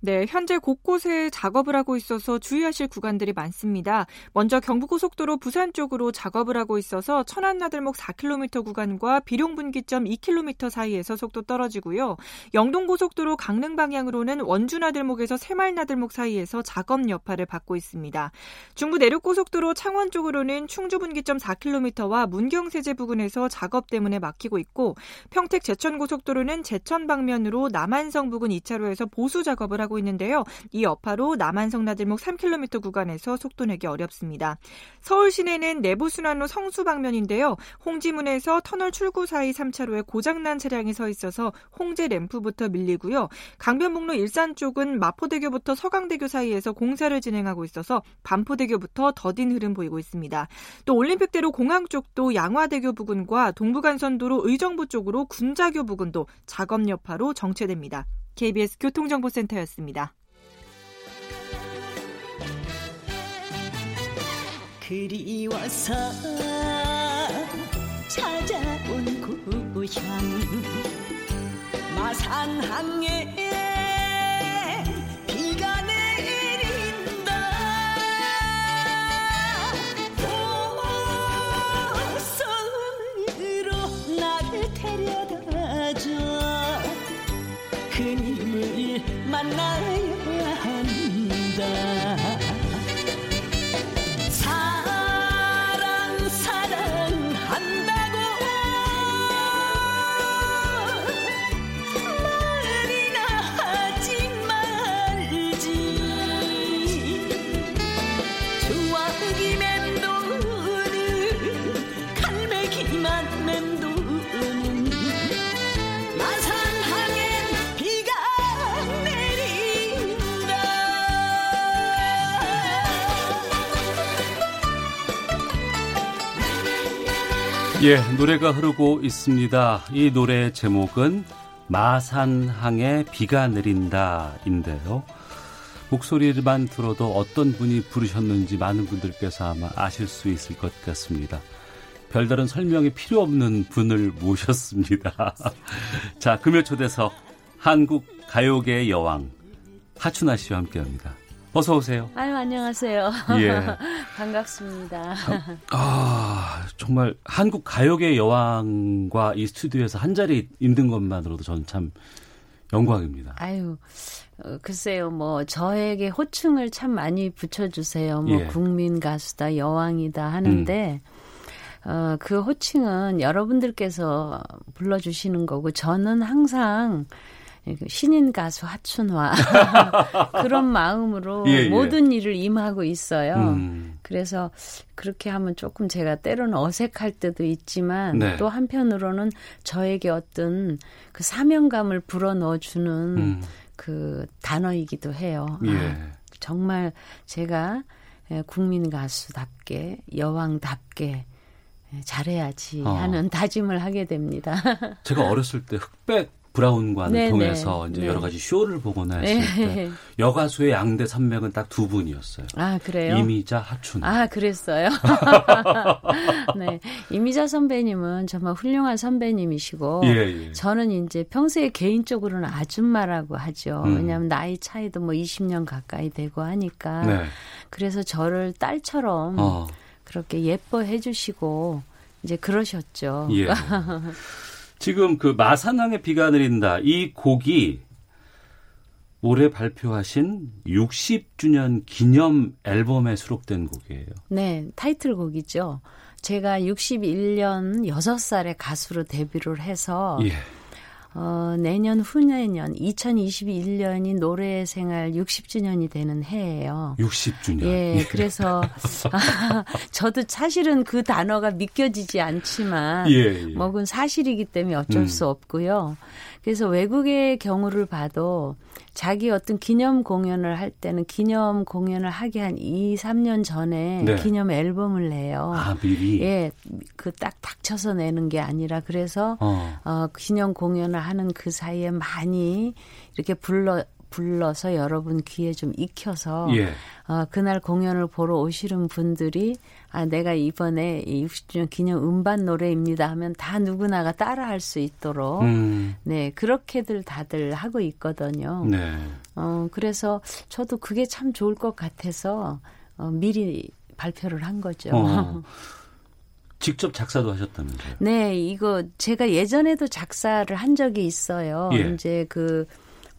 네, 현재 곳곳에 작업을 하고 있어서 주의하실 구간들이 많습니다. 먼저 경부고속도로 부산 쪽으로 작업을 하고 있어서 천안나들목 4km 구간과 비룡분기점 2km 사이에서 속도 떨어지고요. 영동고속도로 강릉 방향으로는 원주나들목에서 새말나들목 사이에서 작업 여파를 받고 있습니다. 중부 내륙고속도로 창원 쪽으로는 충주분기점 4km와 문경세제 부근에서 작업 때문에 막히고 있고 평택 제천고속도로는 제천 방면으로 남한성 부근 2차로에서 보수 작업을 하고 하고 있는데요. 이 여파로 남한성 나들목 3km 구간에서 속도 내기 어렵습니다. 서울 시내는 내부 순환로 성수 방면인데요. 홍지문에서 터널 출구 사이 3차로에 고장난 차량이 서 있어서 홍제 램프부터 밀리고요. 강변북로 일산 쪽은 마포대교부터 서강대교 사이에서 공사를 진행하고 있어서 반포대교부터 더딘 흐름 보이고 있습니다. 또 올림픽대로 공항 쪽도 양화대교 부근과 동부간선도로 의정부 쪽으로 군자교 부근도 작업 여파로 정체됩니다. KBS 교통정보센터였습니다. 그리워서 만 예, 노래가 흐르고 있습니다. 이 노래 제목은 마산항에 비가 내린다인데요. 목소리만 들어도 어떤 분이 부르셨는지 많은 분들께서 아마 아실 수 있을 것 같습니다. 별다른 설명이 필요 없는 분을 모셨습니다. 자, 금요 초대석 한국 가요계의 여왕 하춘아 씨와 함께합니다. 어서 오세요. 아유 안녕하세요. 예. 반갑습니다. 아 정말 한국 가요계 여왕과 이 스튜디오에서 한 자리 있는 것만으로도 저는 참 영광입니다. 아유 어, 글쎄요 뭐 저에게 호칭을 참 많이 붙여주세요. 뭐 예. 국민 가수다 여왕이다 하는데. 음. 어, 그 호칭은 여러분들께서 불러주시는 거고, 저는 항상 신인 가수 하춘화 그런 마음으로 예, 예. 모든 일을 임하고 있어요. 음. 그래서 그렇게 하면 조금 제가 때로는 어색할 때도 있지만 네. 또 한편으로는 저에게 어떤 그 사명감을 불어넣어 주는 음. 그 단어이기도 해요. 예. 아, 정말 제가 예, 국민 가수답게 여왕답게 예, 잘해야지 어. 하는 다짐을 하게 됩니다. 제가 어렸을 때 흑백 브라운관을 네, 통해서 네, 이제 네. 여러 가지 쇼를 보거나 했을 네. 때 여가수의 양대 산맥은 딱 두 분이었어요. 아 그래요? 이미자 하춘. 아, 그랬어요. 네. 이미자 선배님은 정말 훌륭한 선배님이시고, 예, 예. 저는 이제 평소에 개인적으로는 아줌마라고 하죠. 음. 왜냐하면 나이 차이도 뭐 20년 가까이 되고 하니까. 네. 그래서 저를 딸처럼 어. 그렇게 예뻐해 주시고, 이제 그러셨죠. 예. 지금 그 마산항에 비가 내린다 이 곡이 올해 발표하신 60주년 기념 앨범에 수록된 곡이에요. 네, 타이틀곡이죠. 제가 61년 6살에 가수로 데뷔를 해서 예. 어, 내년 후내년 2021년이 노래 생활 60주년이 되는 해예요. 60주년. 예, 그래서 아, 저도 사실은 그 단어가 믿겨지지 않지만 예, 예. 뭐 그건 사실이기 때문에 어쩔 음. 수 없고요. 그래서 외국의 경우를 봐도 자기 어떤 기념 공연을 할 때는 기념 공연을 하기 한 2, 3년 전에 네. 기념 앨범을 내요. 아, 미리. 예, 그 딱 닥쳐서 내는 게 아니라 그래서 어. 어, 기념 공연을 하는 그 사이에 많이 이렇게 불러 불러서 여러분 귀에 좀 익혀서 예. 어, 그날 공연을 보러 오시는 분들이 아 내가 이번에 이 60주년 기념 음반 노래입니다 하면 다 누구나가 따라할 수 있도록 음. 네 그렇게들 다들 하고 있거든요. 네. 어 그래서 저도 그게 참 좋을 것 같아서 어, 미리 발표를 한 거죠. 어. 직접 작사도 하셨다면서요? 네, 이거 제가 예전에도 작사를 한 적이 있어요. 예. 이제 그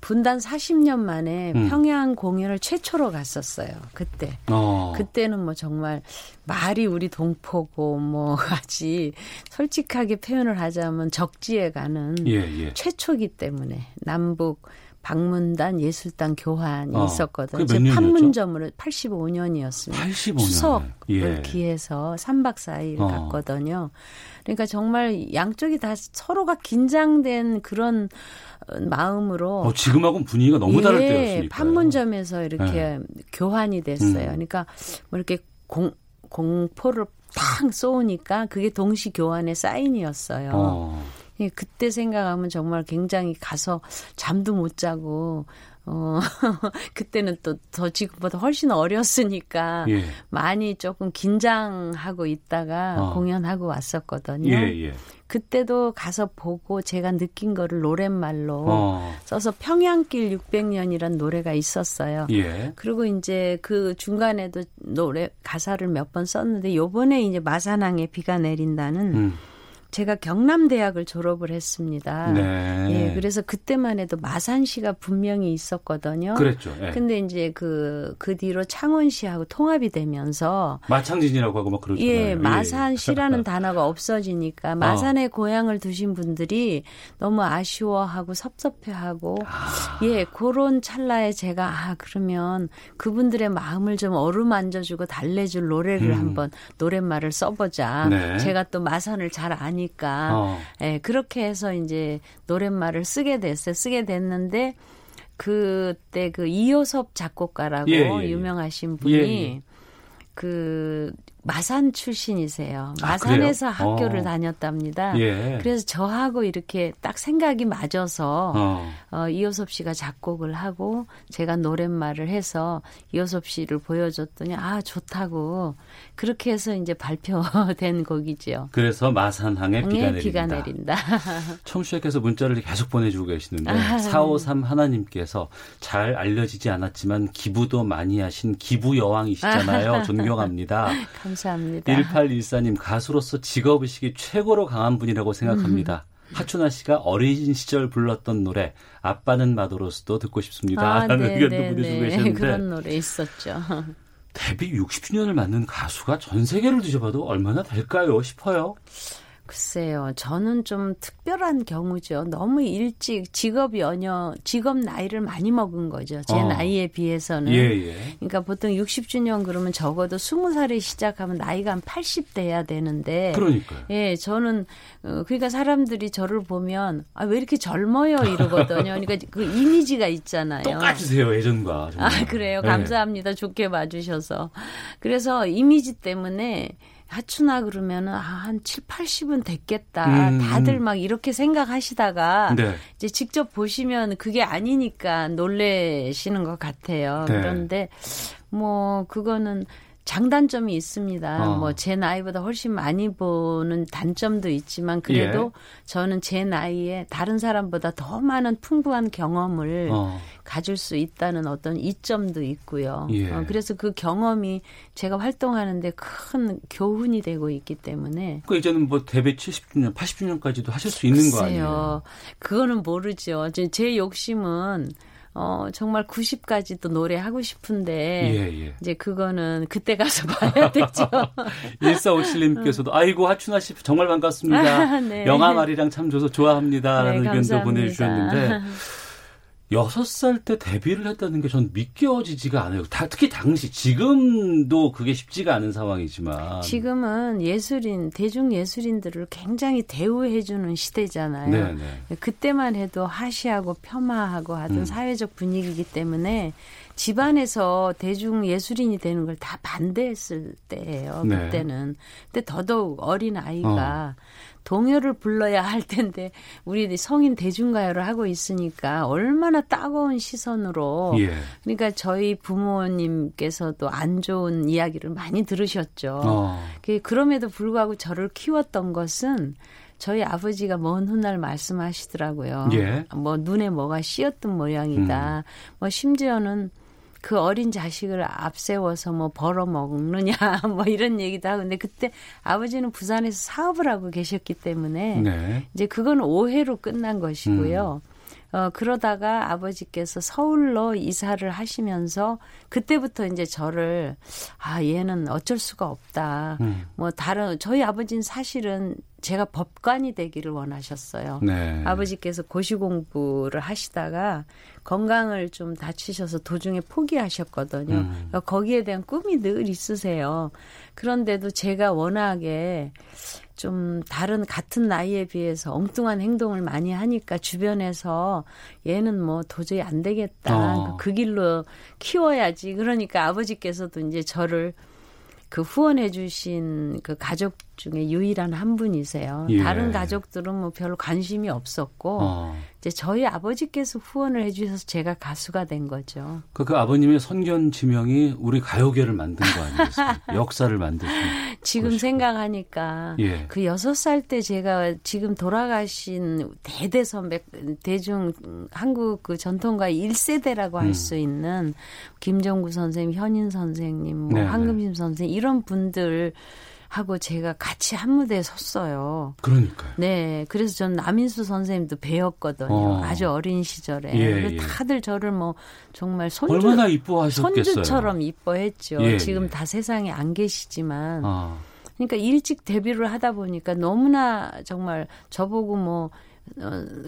분단 40년 만에 음. 평양 공연을 최초로 갔었어요. 그때. 어. 그때는 뭐 정말 말이 우리 동포고 뭐 아지 솔직하게 표현을 하자면 적지에 가는 예, 예. 최초기 때문에 남북 방문단 예술단 교환이 어, 있었거든요. 제? 판문점으로 85년이었습니다. 85년. 추석을 예. 기해서 3박 4일 어. 갔거든요. 그러니까 정말 양쪽이 다 서로가 긴장된 그런 어, 마음으로 어, 지금하고는 분위기가 너무 다를 예, 때였으니까. 판문점에서 이렇게 교환이 됐어요. 음. 그러니까 뭐 이렇게 공 공포를 탁 쏘니까 그게 동시 교환의 사인이었어요. 어. 예, 그때 생각하면 정말 굉장히 가서 잠도 못 자고 어 그때는 또 더 지금보다 훨씬 어렸으니까 예. 많이 조금 긴장하고 있다가 어. 공연하고 왔었거든요. 예, 예. 그때도 가서 보고 제가 느낀 거를 노랫말로 어. 써서 평양길 600년이란 노래가 있었어요. 예. 그리고 이제 그 중간에도 노래 가사를 몇 번 썼는데 요번에 이제 마산항에 비가 내린다는 음. 제가 경남대학을 졸업을 했습니다. 네. 예, 그래서 그때만 해도 마산시가 분명히 있었거든요. 그랬죠. 예. 근데 이제 그, 그 뒤로 창원시하고 통합이 되면서 마창진이라고 하고 막 그러잖아요. 예, 마산시라는 단어가 없어지니까 마산에 고향을 두신 분들이 너무 아쉬워하고 섭섭해하고 아. 예, 그런 찰나에 제가 아 그러면 그분들의 마음을 좀 어루만져주고 달래줄 노래를 음. 한번 노랫말을 써보자. 네. 제가 또 마산을 잘 아니 까 어. 예, 그렇게 해서 이제 노랫말을 쓰게 됐어요. 쓰게 됐는데 그때 그 이효섭 작곡가라고 예, 예, 예. 유명하신 분이 예, 예. 그 마산 출신이세요. 아, 마산에서 그래요? 학교를 어. 다녔답니다. 예. 그래서 저하고 이렇게 딱 생각이 맞아서 어. 어, 이효섭 씨가 작곡을 하고 제가 노랫말을 해서 이효섭 씨를 보여줬더니 아 좋다고 그렇게 해서 이제 발표된 곡이죠. 그래서 마산항에 비가 내린다. 비가 내린다. 청취자께서 문자를 계속 보내주고 계시는데 아. 453 하나님께서 잘 알려지지 않았지만 기부도 많이 하신 기부 여왕이시잖아요. 존경합니다. 감사합니다. 1814님 가수로서 직업의식이 최고로 강한 분이라고 생각합니다. 하춘아 씨가 어린 시절 불렀던 노래 아빠는 마도로스도 듣고 싶습니다. 아, 라는 네, 의견도 네, 보내주고 네. 계셨는데 그런 노래 있었죠. 데뷔 60주년을 맞는 가수가 전 세계를 뒤져봐도 얼마나 될까요 싶어요. 글쎄요, 저는 좀 특별한 경우죠. 너무 일찍 직업 연여, 직업 나이를 많이 먹은 거죠. 제 어. 나이에 비해서는. 예, 예. 그러니까 보통 60주년 그러면 적어도 20살에 시작하면 나이가 한 80 돼야 되는데. 그러니까요. 예, 저는 어, 그러니까 사람들이 저를 보면 아, 왜 이렇게 젊어요 이러거든요. 그러니까 그 이미지가 있잖아요. 똑같으세요, 예전과. 정말. 아, 그래요. 예. 감사합니다. 좋게 봐주셔서. 그래서 이미지 때문에 하추나 그러면은 아, 한 7, 80은 됐겠다. 음. 다들 막 이렇게 생각하시다가 네. 이제 직접 보시면 그게 아니니까 놀래시는 것 같아요. 네. 그런데 뭐 그거는 장단점이 있습니다. 어. 뭐제 나이보다 훨씬 많이 보는 단점도 있지만 그래도 예. 저는 제 나이에 다른 사람보다 더 많은 풍부한 경험을 어. 가질 수 있다는 어떤 이점도 있고요. 예. 어, 그래서 그 경험이 제가 활동하는데 큰 교훈이 되고 있기 때문에 그 이제는 뭐 데뷔 70주년, 80주년까지도 하실 수 있는 거 아니에요? 글쎄요. 그거는 모르죠. 제, 제 욕심은 어, 정말 90까지도 노래하고 싶은데 예, 예. 이제 그거는 그때 가서 봐야 되죠. 1457님께서도 아이고 하춘아 씨 정말 반갑습니다. 네. 영화 말이랑 참 줘서 좋아합니다 라는 네, 의견도 감사합니다. 보내주셨는데 여섯 살 때 데뷔를 했다는 게 전 믿겨지지가 않아요. 다, 특히 당시 지금도 그게 쉽지가 않은 상황이지만 지금은 예술인 대중 예술인들을 굉장히 대우해 주는 시대잖아요. 네, 네. 그때만 해도 하시하고 폄하하고 하던 음. 사회적 분위기이기 때문에 집안에서 대중 예술인이 되는 걸 다 반대했을 때예요. 네. 그때는. 근데 더더욱 어린 아이가 동요를 불러야 할 텐데 우리 성인 대중가요를 하고 있으니까 얼마나 따가운 시선으로 예. 그러니까 저희 부모님께서도 안 좋은 이야기를 많이 들으셨죠. 어. 그- 그럼에도 불구하고 저를 키웠던 것은 저희 아버지가 먼 훗날 말씀하시더라고요. 예. 뭐 눈에 뭐가 씌었던 모양이다. 뭐 심지어는 그 어린 자식을 앞세워서 뭐 벌어먹느냐 뭐 이런 얘기도 하고 근데 그때 아버지는 부산에서 사업을 하고 계셨기 때문에 네. 이제 그건 오해로 끝난 것이고요. 어, 그러다가 아버지께서 서울로 이사를 하시면서 그때부터 이제 저를 아, 얘는 어쩔 수가 없다. 음. 뭐 다른 저희 아버지는 사실은 제가 법관이 되기를 원하셨어요. 네. 아버지께서 고시 공부를 하시다가 건강을 좀 다치셔서 도중에 포기하셨거든요. 음. 그러니까 거기에 대한 꿈이 늘 있으세요. 그런데도 제가 워낙에 좀 다른 같은 나이에 비해서 엉뚱한 행동을 많이 하니까 주변에서 얘는 뭐 도저히 안 되겠다. 어. 그 길로 키워야지. 그러니까 아버지께서도 이제 저를 그 후원해 주신 그 가족 중에 유일한 한 분이세요. 예. 다른 가족들은 뭐 별로 관심이 없었고 어. 이제 저희 아버지께서 후원을 해 주셔서 제가 가수가 된 거죠. 그, 그 아버님의 선견 지명이 우리 가요계를 만든 거 아니겠습니까? 역사를 만드신. 지금 그러시고. 생각하니까 예. 그 여섯 살 때 제가 지금 돌아가신 대대 선배 대중 한국 그 전통가 1세대라고 할 음. 수 있는 김정구 선생님, 현인 선생님, 뭐 네, 황금심 선생님 이런 분들 하고 제가 같이 한 무대에 섰어요. 그러니까요. 네, 그래서 전 남인수 선생님도 배웠거든요. 어. 아주 어린 시절에. 예, 예. 다들 저를 뭐 정말 손주 얼마나 이뻐하셨겠어요. 손주처럼 이뻐했죠. 예, 지금 예. 다 세상에 안 계시지만. 아. 그러니까 일찍 데뷔를 하다 보니까 너무나 정말 저보고 뭐 어,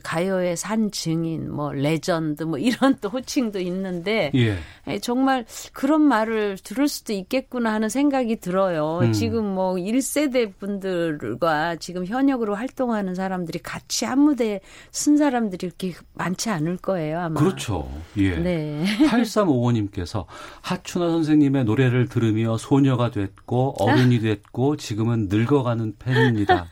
가요의 산 증인, 뭐 레전드, 뭐 이런 또 호칭도 있는데 예. 에, 정말 그런 말을 들을 수도 있겠구나 하는 생각이 들어요. 음. 지금 뭐 1세대 분들과 지금 현역으로 활동하는 사람들이 같이 한 무대에 쓴 사람들이 이렇게 많지 않을 거예요, 아마. 그렇죠. 예. 네. 8355님께서 하춘화 선생님의 노래를 들으며 소녀가 됐고 어른이 됐고 지금은 늙어가는 팬입니다.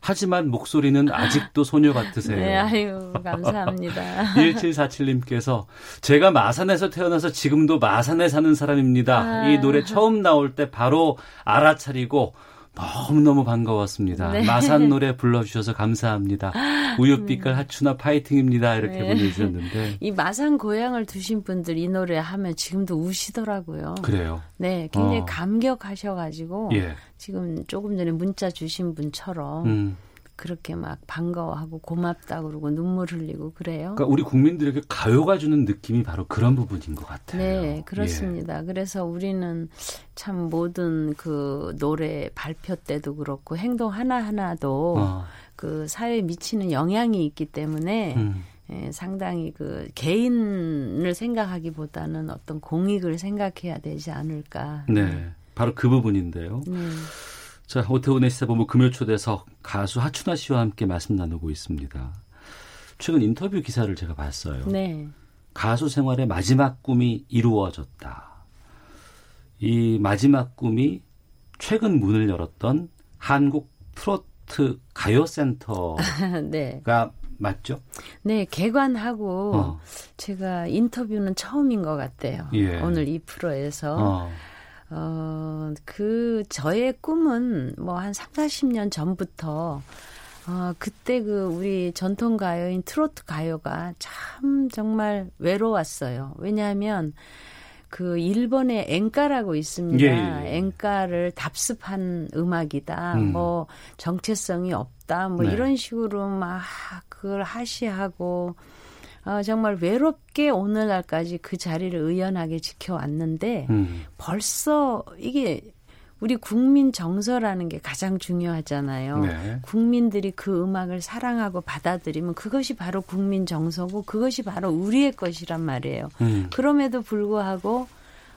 하지만 목소리는 아직도 소녀 같으세요. 네, 아유, 감사합니다. 1747님께서 제가 마산에서 태어나서 지금도 마산에 사는 사람입니다. 아. 이 노래 처음 나올 때 바로 알아차리고 너무너무 반가웠습니다. 네. 마산 노래 불러주셔서 감사합니다. 우유빛깔 하춘아 파이팅입니다. 이렇게 네. 보내주셨는데. 이 마산 고향을 두신 분들 이 노래 하면 지금도 우시더라고요. 그래요. 네, 굉장히 어. 감격하셔가지고 예. 지금 조금 전에 문자 주신 분처럼 음. 그렇게 막 반가워하고 고맙다 그러고 눈물 흘리고 그래요. 그러니까 우리 국민들에게 가요가 주는 느낌이 바로 그런 부분인 것 같아요. 네, 그렇습니다. 그래서 우리는 참 모든 그 노래 발표 때도 그렇고 행동 하나하나도 어. 그 사회에 미치는 영향이 있기 때문에 음. 예, 상당히 그 개인을 생각하기보다는 어떤 공익을 생각해야 되지 않을까. 네. 바로 그 부분인데요. 네. 자, 오태훈의 시사본부 금요 초대석 가수 하춘아 씨와 함께 말씀 나누고 있습니다. 최근 인터뷰 기사를 제가 봤어요. 네. 가수 생활의 마지막 꿈이 이루어졌다. 이 마지막 꿈이 최근 문을 열었던 한국 트로트 가요센터가 네. 맞죠? 네, 개관하고 어. 제가 인터뷰는 처음인 것 같아요. 예. 오늘 이 프로에서. 어. 어, 그, 저의 꿈은 뭐 한 3, 40년 전부터, 어, 그때 그 우리 전통 가요인 트로트 가요가 참 정말 외로웠어요. 왜냐하면 그 일본의 엔카라고 있습니다. 예, 예. 엔카를 답습한 음악이다. 음. 뭐 정체성이 없다. 뭐 네. 이런 식으로 막 그걸 하시하고 어, 정말 외롭게 오늘날까지 그 자리를 의연하게 지켜왔는데 음. 벌써 이게 우리 국민 정서라는 게 가장 중요하잖아요. 네. 국민들이 그 음악을 사랑하고 받아들이면 그것이 바로 국민 정서고 그것이 바로 우리의 것이란 말이에요. 음. 그럼에도 불구하고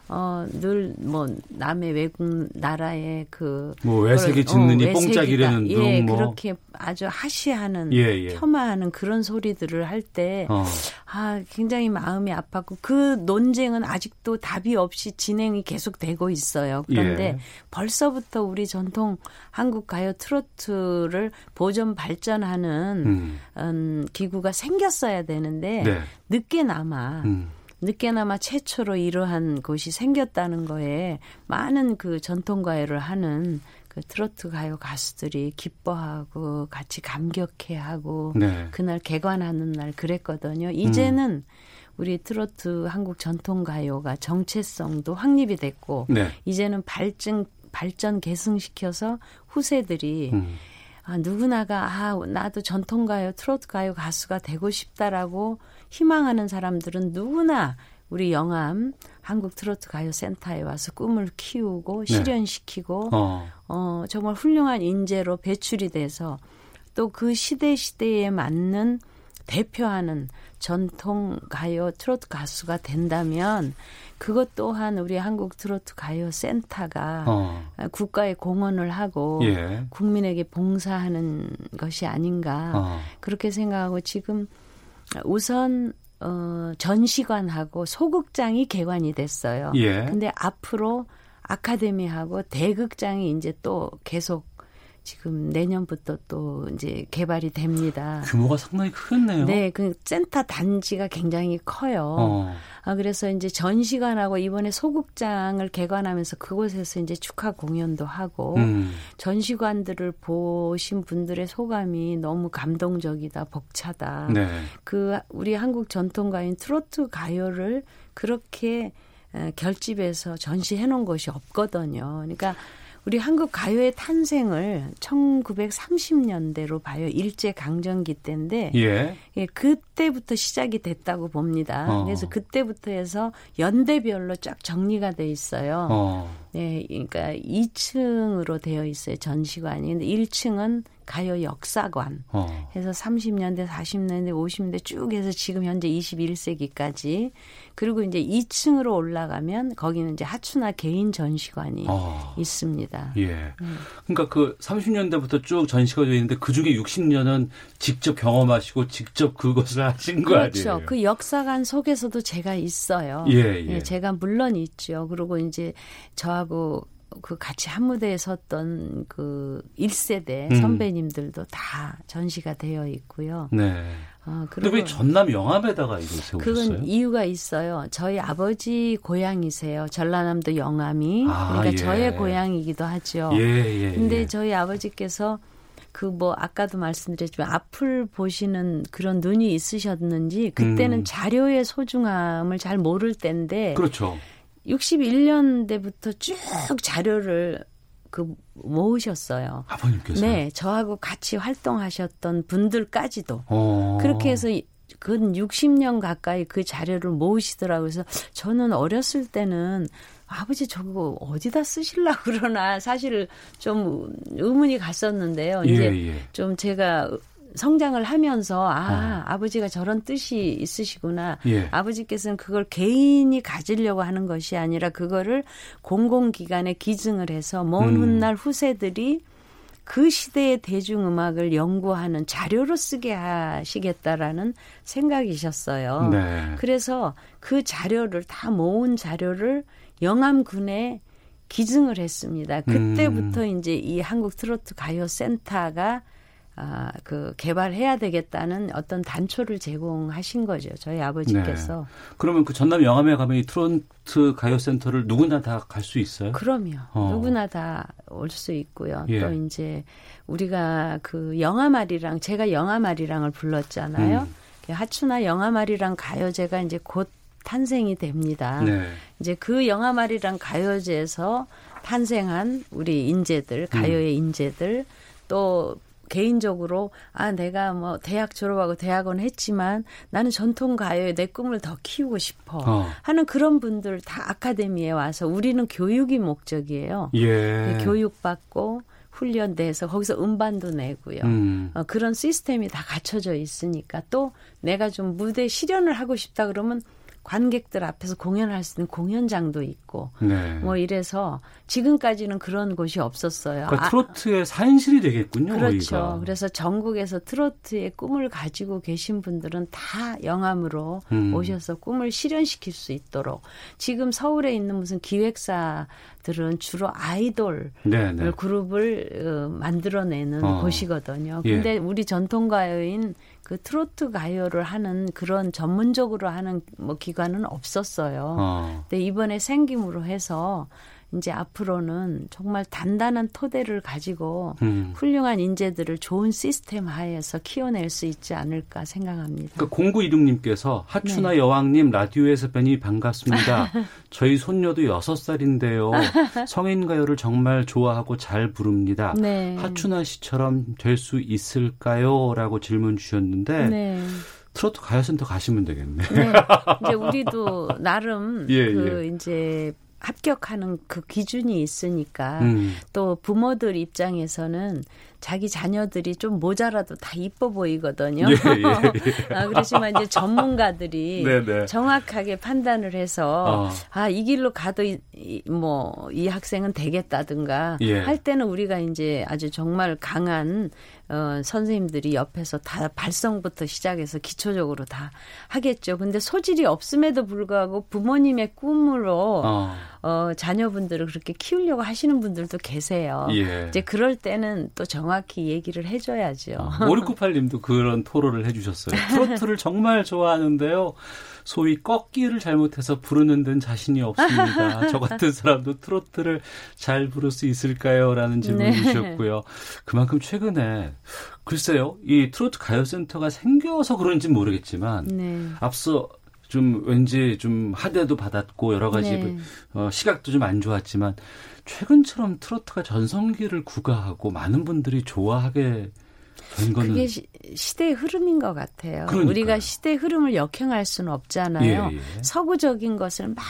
어, 늘, 뭐, 남의 외국 나라의 그. 뭐 외색이 짖느니 외색이다. 뽕짝이라는 예, 둥 뭐. 그렇게 아주 하시하는, 예, 예. 폄하하는 그런 소리들을 할 때, 어. 아, 굉장히 마음이 아팠고, 그 논쟁은 아직도 답이 없이 진행이 계속 되고 있어요. 그런데 예. 벌써부터 우리 전통 한국 가요 트로트를 보존 발전하는 음. 음, 기구가 생겼어야 되는데, 네. 늦게나마 음. 늦게나마 최초로 이러한 곳이 생겼다는 거에 많은 그 전통 가요를 하는 그 트로트 가요 가수들이 기뻐하고 같이 감격해하고 네. 그날 개관하는 날 그랬거든요. 이제는 우리 트로트 한국 전통 가요가 정체성도 확립이 됐고 네. 이제는 발전 발전 계승시켜서 후세들이 음. 아, 누구나가 아 나도 전통 가요 트로트 가요 가수가 되고 싶다라고 희망하는 사람들은 누구나 우리 영암 한국 트로트 가요 센터에 와서 꿈을 키우고 네. 실현시키고 어. 어, 정말 훌륭한 인재로 배출이 돼서 또 그 시대 시대에 맞는 대표하는 전통 가요 트로트 가수가 된다면 그것 또한 우리 한국 트로트 가요 센터가 어. 국가에 공헌을 하고 예. 국민에게 봉사하는 것이 아닌가 어. 그렇게 생각하고 지금 우선 어, 전시관하고 소극장이 개관이 됐어요. 예. 근데 앞으로 아카데미하고 대극장이 이제 또 계속 지금 내년부터 또 이제 개발이 됩니다. 규모가 상당히 크겠네요. 네, 그 센터 단지가 굉장히 커요. 어. 아 그래서 이제 전시관하고 이번에 소극장을 개관하면서 그곳에서 이제 축하 공연도 하고 음. 전시관들을 보신 분들의 소감이 너무 감동적이다, 벅차다. 네. 그 우리 한국 전통가인 트로트 가요를 그렇게 에, 결집해서 전시해 놓은 것이 없거든요. 그러니까 우리 한국 가요의 탄생을 1930년대로 봐요. 일제 강점기 때인데 예. 예, 그때부터 시작이 됐다고 봅니다. 어. 그래서 그때부터 해서 연대별로 쫙 정리가 돼 있어요. 어. 네, 그러니까 2층으로 되어 있어요. 전시관이. 근데 1층은 가요 역사관. 어. 해서 30년대, 40년대, 50년대 쭉 해서 지금 현재 21세기까지. 그리고 이제 2층으로 올라가면 거기는 이제 하추나 개인 전시관이 어. 있습니다. 예. 음. 그러니까 그 30년대부터 쭉 전시가 되어 있는데 그 중에 60년은 직접 경험하시고 직접 그것을 하신 거 그렇죠. 아니에요? 그 역사관 속에서도 제가 있어요. 예, 예. 제가 물론 있죠. 그리고 이제 저하고 그 같이 한 무대에 섰던 그 1세대 음. 선배님들도 다 전시가 되어 있고요. 네. 어, 그리고 왜 전남 영암에다가 이걸 세우셨어요? 그건 이유가 있어요. 저희 아버지 고향이세요. 전라남도 영암이. 아, 그러니까 예. 저의 고향이기도 하죠. 예, 예. 근데 예. 저희 아버지께서 그뭐 아까도 말씀드렸지만 앞을 보시는 그런 눈이 있으셨는지 그때는 음. 자료의 소중함을 잘 모를 때인데 그렇죠. 61년대부터 쭉 자료를 그 모으셨어요. 아버님께서 네, 저하고 같이 활동하셨던 분들까지도 어. 그렇게 해서 이- 근 60년 가까이 그 자료를 모으시더라고요. 그래서 저는 어렸을 때는 아버지 저거 어디다 쓰실라 그러나 사실 좀 의문이 갔었는데요. 예, 이제 예. 좀 제가 성장을 하면서 아 아 버지가 저런 뜻이 있으시구나. 예. 아버지께서는 그걸 개인이 가지려고 하는 것이 아니라 그거를 공공기관에 기증을 해서 먼 음. 훗날 후세들이 그 시대의 대중음악을 연구하는 자료로 쓰게 하시겠다라는 생각이셨어요. 네. 그래서 그 자료를 다 모은 자료를 영암군에 기증을 했습니다. 그때부터 음. 이제 이 한국 트로트 가요 센터가 아, 그 개발해야 되겠다는 어떤 단초를 제공하신 거죠. 저희 아버지께서. 그러면 그 전남 영암에 가면 이 트로트 가요센터를 누구나 다 갈 수 있어요? 그럼요. 어. 누구나 다 올 수 있고요. 예. 또 이제 우리가 그 영아말이랑 제가 영아말이랑을 불렀잖아요. 음. 그 하추나 영아말이랑 가요제가 이제 곧 탄생이 됩니다. 네. 이제 그 영아말이랑 가요제에서 탄생한 우리 인재들, 가요의 음. 인재들 또 개인적으로 아 내가 뭐 대학 졸업하고 대학원 했지만 나는 전통 가요에 내 꿈을 더 키우고 싶어 어. 하는 그런 분들 다 아카데미에 와서 우리는 교육이 목적이에요. 예. 교육받고 훈련돼서 거기서 음반도 내고요. 음. 어, 그런 시스템이 다 갖춰져 있으니까 또 내가 좀 무대 실현을 하고 싶다 그러면 관객들 앞에서 공연할 수 있는 공연장도 있고 네. 뭐 이래서 지금까지는 그런 곳이 없었어요. 그러니까 아, 트로트의 산실이 되겠군요. 그렇죠. 여기가. 그래서 전국에서 트로트의 꿈을 가지고 계신 분들은 다 영암으로 음. 오셔서 꿈을 실현시킬 수 있도록 지금 서울에 있는 무슨 기획사들은 주로 아이돌 네, 네. 그룹을 어, 만들어내는 어. 곳이거든요. 예. 근데 우리 전통 가요인 그 트로트 가요를 하는 그런 전문적으로 하는 뭐 기관은 없었어요. 어. 근데 이번에 생김으로 해서 이제 앞으로는 정말 단단한 토대를 가지고 음. 훌륭한 인재들을 좋은 시스템 하에서 키워낼 수 있지 않을까 생각합니다. 그러니까 0916님께서 하추나 네. 여왕님 라디오에서 뵈니 반갑습니다. 저희 손녀도 6살인데요. 성인 가요를 정말 좋아하고 잘 부릅니다. 네. 하추나 씨처럼 될 수 있을까요? 라고 질문 주셨는데 네. 트로트 가요센터 가시면 되겠네. 네. 이제 우리도 나름 예, 그 이제 합격하는 그 기준이 있으니까 음. 또 부모들 입장에서는 자기 자녀들이 좀 모자라도 다 이뻐 보이거든요. 예, 예, 아, 그렇지만 이제 전문가들이 네, 네. 정확하게 판단을 해서 어. 아, 이 길로 가도 이, 이, 뭐, 이 학생은 되겠다든가 예. 할 때는 우리가 이제 아주 정말 강한 어, 선생님들이 옆에서 다 발성부터 시작해서 기초적으로 다 하겠죠. 근데 소질이 없음에도 불구하고 부모님의 꿈으로 어. 어, 자녀분들을 그렇게 키우려고 하시는 분들도 계세요. 예. 이제 그럴 때는 또 정확히 얘기를 해줘야죠. 5698님도 그런 토로를 해주셨어요. 트로트를 정말 좋아하는데요. 소위 꺾기를 잘못해서 부르는 데는 자신이 없습니다. 저 같은 사람도 트로트를 잘 부를 수 있을까요? 라는 질문 네. 주셨고요. 그만큼 최근에 글쎄요. 이 트로트 가요센터가 생겨서 그런지 모르겠지만 네. 앞서 좀 왠지 좀 하대도 받았고 여러 가지 네. 어, 시각도 좀 안 좋았지만 최근처럼 트로트가 전성기를 구가하고 많은 분들이 좋아하게 그게 시, 시대의 흐름인 것 같아요. 그러니까요. 우리가 시대의 흐름을 역행할 수는 없잖아요. 예, 예. 서구적인 것을 막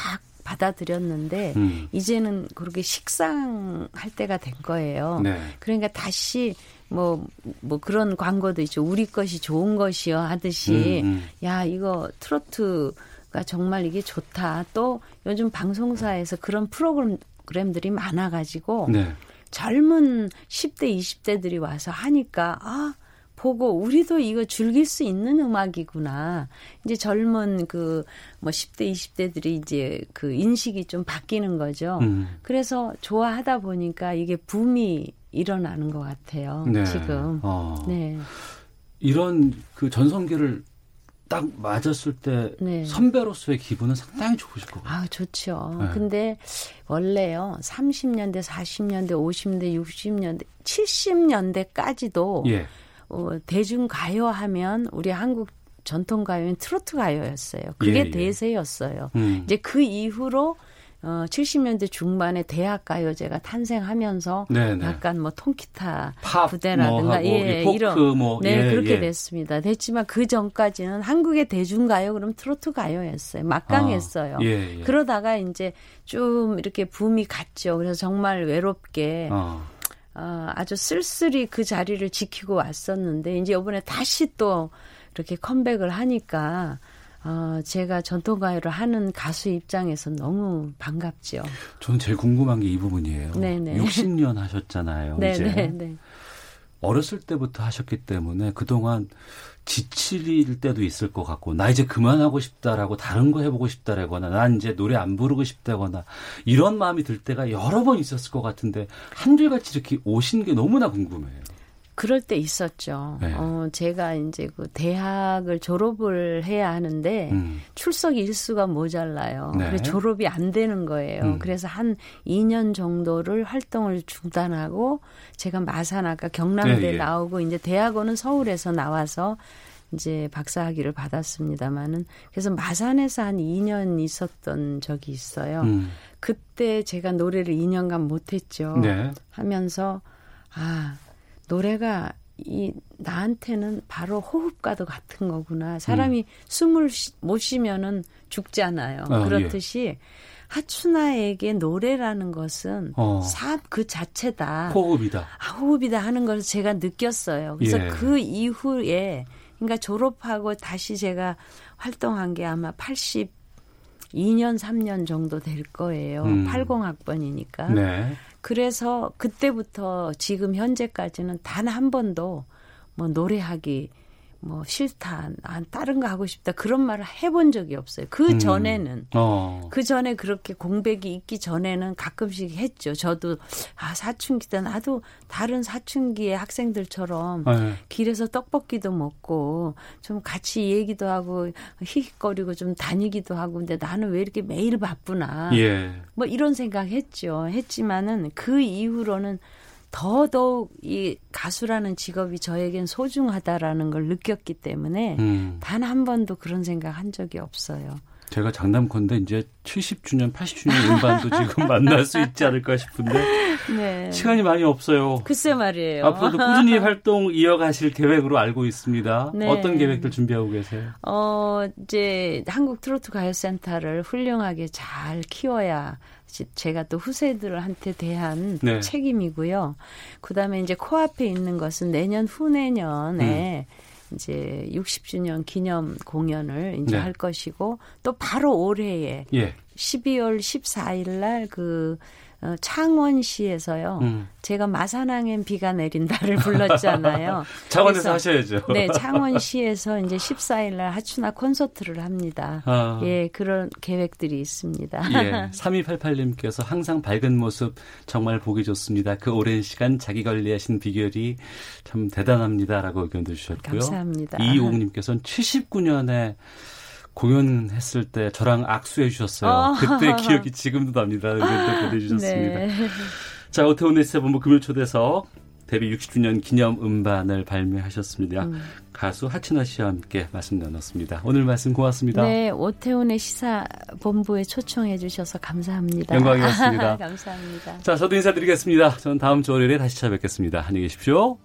받아들였는데 음. 이제는 그렇게 식상할 때가 된 거예요. 네. 그러니까 다시 뭐, 뭐 그런 광고도 있죠. 우리 것이 좋은 것이요 하듯이 음, 음. 야, 이거 트로트가 정말 이게 좋다. 또 요즘 방송사에서 그런 프로그램들이 많아가지고 네. 젊은 10대, 20대들이 와서 하니까, 아, 보고 우리도 이거 즐길 수 있는 음악이구나. 이제 젊은 그 뭐 10대, 20대들이 이제 그 인식이 좀 바뀌는 거죠. 음. 그래서 좋아하다 보니까 이게 붐이 일어나는 것 같아요. 네. 지금. 어. 네. 이런 그 전성기를 딱 맞았을 때 네. 선배로서의 기분은 상당히 좋으실 것 같아요. 아, 좋죠. 네. 근데 원래요, 30년대, 40년대, 50년대, 60년대, 70년대까지도 예. 어, 대중 가요 하면 우리 한국 전통 가요는 트로트 가요였어요. 그게 예, 예. 대세였어요. 음. 이제 그 이후로 어, 70년대 중반에 대학 가요제가 탄생하면서 네네. 약간 뭐 통기타 팝 부대라든가 뭐 예, 포크 이런 뭐, 네 예, 그렇게 예. 됐습니다. 됐지만 그 전까지는 한국의 대중가요 그럼 트로트 가요였어요. 막강했어요. 아, 예, 예. 그러다가 이제 좀 이렇게 붐이 갔죠. 그래서 정말 외롭게 어. 어, 아주 쓸쓸히 그 자리를 지키고 왔었는데 이제 이번에 다시 또 이렇게 컴백을 하니까 어, 제가 전통가요를 하는 가수 입장에서 너무 반갑죠. 저는 제일 궁금한 게 이 부분이에요. 네네. 60년 하셨잖아요. 이제 네네네. 어렸을 때부터 하셨기 때문에 그동안 지칠 때도 있을 것 같고 나 이제 그만하고 싶다라고 다른 거 해보고 싶다라거나 난 이제 노래 안 부르고 싶다거나 이런 마음이 들 때가 여러 번 있었을 것 같은데 한결같이 이렇게 오신 게 너무나 궁금해요. 그럴 때 있었죠. 네. 어, 제가 이제 그 대학을 졸업을 해야 하는데 음. 출석 일수가 모자라요. 네. 그래서 졸업이 안 되는 거예요. 음. 그래서 한 2년 정도를 활동을 중단하고 제가 마산 아까 경남대 예, 예. 나오고 이제 대학원은 서울에서 나와서 이제 박사학위를 받았습니다마는 그래서 마산에서 한 2년 있었던 적이 있어요. 음. 그때 제가 노래를 2년간 못했죠. 네. 하면서 아 노래가 이 나한테는 바로 호흡과도 같은 거구나. 사람이 숨을 쉬- 못 쉬면은 죽잖아요. 아, 그렇듯이 하춘아에게 노래라는 것은 어. 삶 그 자체다. 호흡이다. 아, 호흡이다 하는 것을 제가 느꼈어요. 그래서 예. 그 이후에 그러니까 졸업하고 다시 제가 활동한 게 아마 82년 3년 정도 될 거예요. 음. 80학번이니까. 네. 그래서 그때부터 지금 현재까지는 단 한 번도 뭐 노래하기 뭐 싫다, 난 다른 거 하고 싶다 그런 말을 해본 적이 없어요. 그 음. 전에는 어. 그 전에 그렇게 공백이 있기 전에는 가끔씩 했죠. 저도 아 사춘기다 나도 다른 사춘기의 학생들처럼 네. 길에서 떡볶이도 먹고 좀 같이 얘기도 하고 히히거리고 좀 다니기도 하고 근데 나는 왜 이렇게 매일 바쁘나 예. 뭐 이런 생각 했죠. 했지만은 그 이후로는 더더욱 이 가수라는 직업이 저에겐 소중하다라는 걸 느꼈기 때문에 음. 단한 번도 그런 생각 한 적이 없어요. 제가 장담컨대 이제 70주년, 80주년 음반도 지금 만날 수 있지 않을까 싶은데 네. 시간이 많이 없어요. 글쎄 말이에요. 앞으로도 꾸준히 활동 이어가실 계획으로 알고 있습니다. 네. 어떤 계획들 준비하고 계세요? 어, 이제 한국 트로트 가요센터를 훌륭하게 잘 키워야 지- 제가 또 후세들한테 대한 네. 책임이고요. 그다음에 이제 코앞에 있는 것은 내년 후내년에 음. 이제 60주년 기념 공연을 이제 네. 할 것이고 또 바로 올해에 예. 12월 14일 날 그 어, 창원시에서요. 음. 제가 마산항엔 비가 내린다를 불렀잖아요. 창원에서 하셔야죠. 네, 창원시에서 이제 14일 날 하춘아 콘서트를 합니다. 아. 예, 그런 계획들이 있습니다. 예. 3288님께서 항상 밝은 모습 정말 보기 좋습니다. 그 오랜 시간 자기 관리하신 비결이 참 대단합니다라고 의견도 주셨고요. 감사합니다. 이옥님께서는 79년에 공연했을 때 저랑 악수해 주셨어요. 어. 그때 기억이 지금도 납니다. 의견도 보내주셨습니다. 네. 자, 오태훈의 시사본부 금요 초대석 데뷔 60주년 기념 음반을 발매하셨습니다. 음. 가수 하춘아 씨와 함께 말씀 나눴습니다. 오늘 말씀 고맙습니다. 네, 오태훈의 시사 본부에 초청해 주셔서 감사합니다. 영광이었습니다. 감사합니다. 자, 저도 인사드리겠습니다. 저는 다음 주 월요일에 다시 찾아뵙겠습니다. 안녕히 계십시오.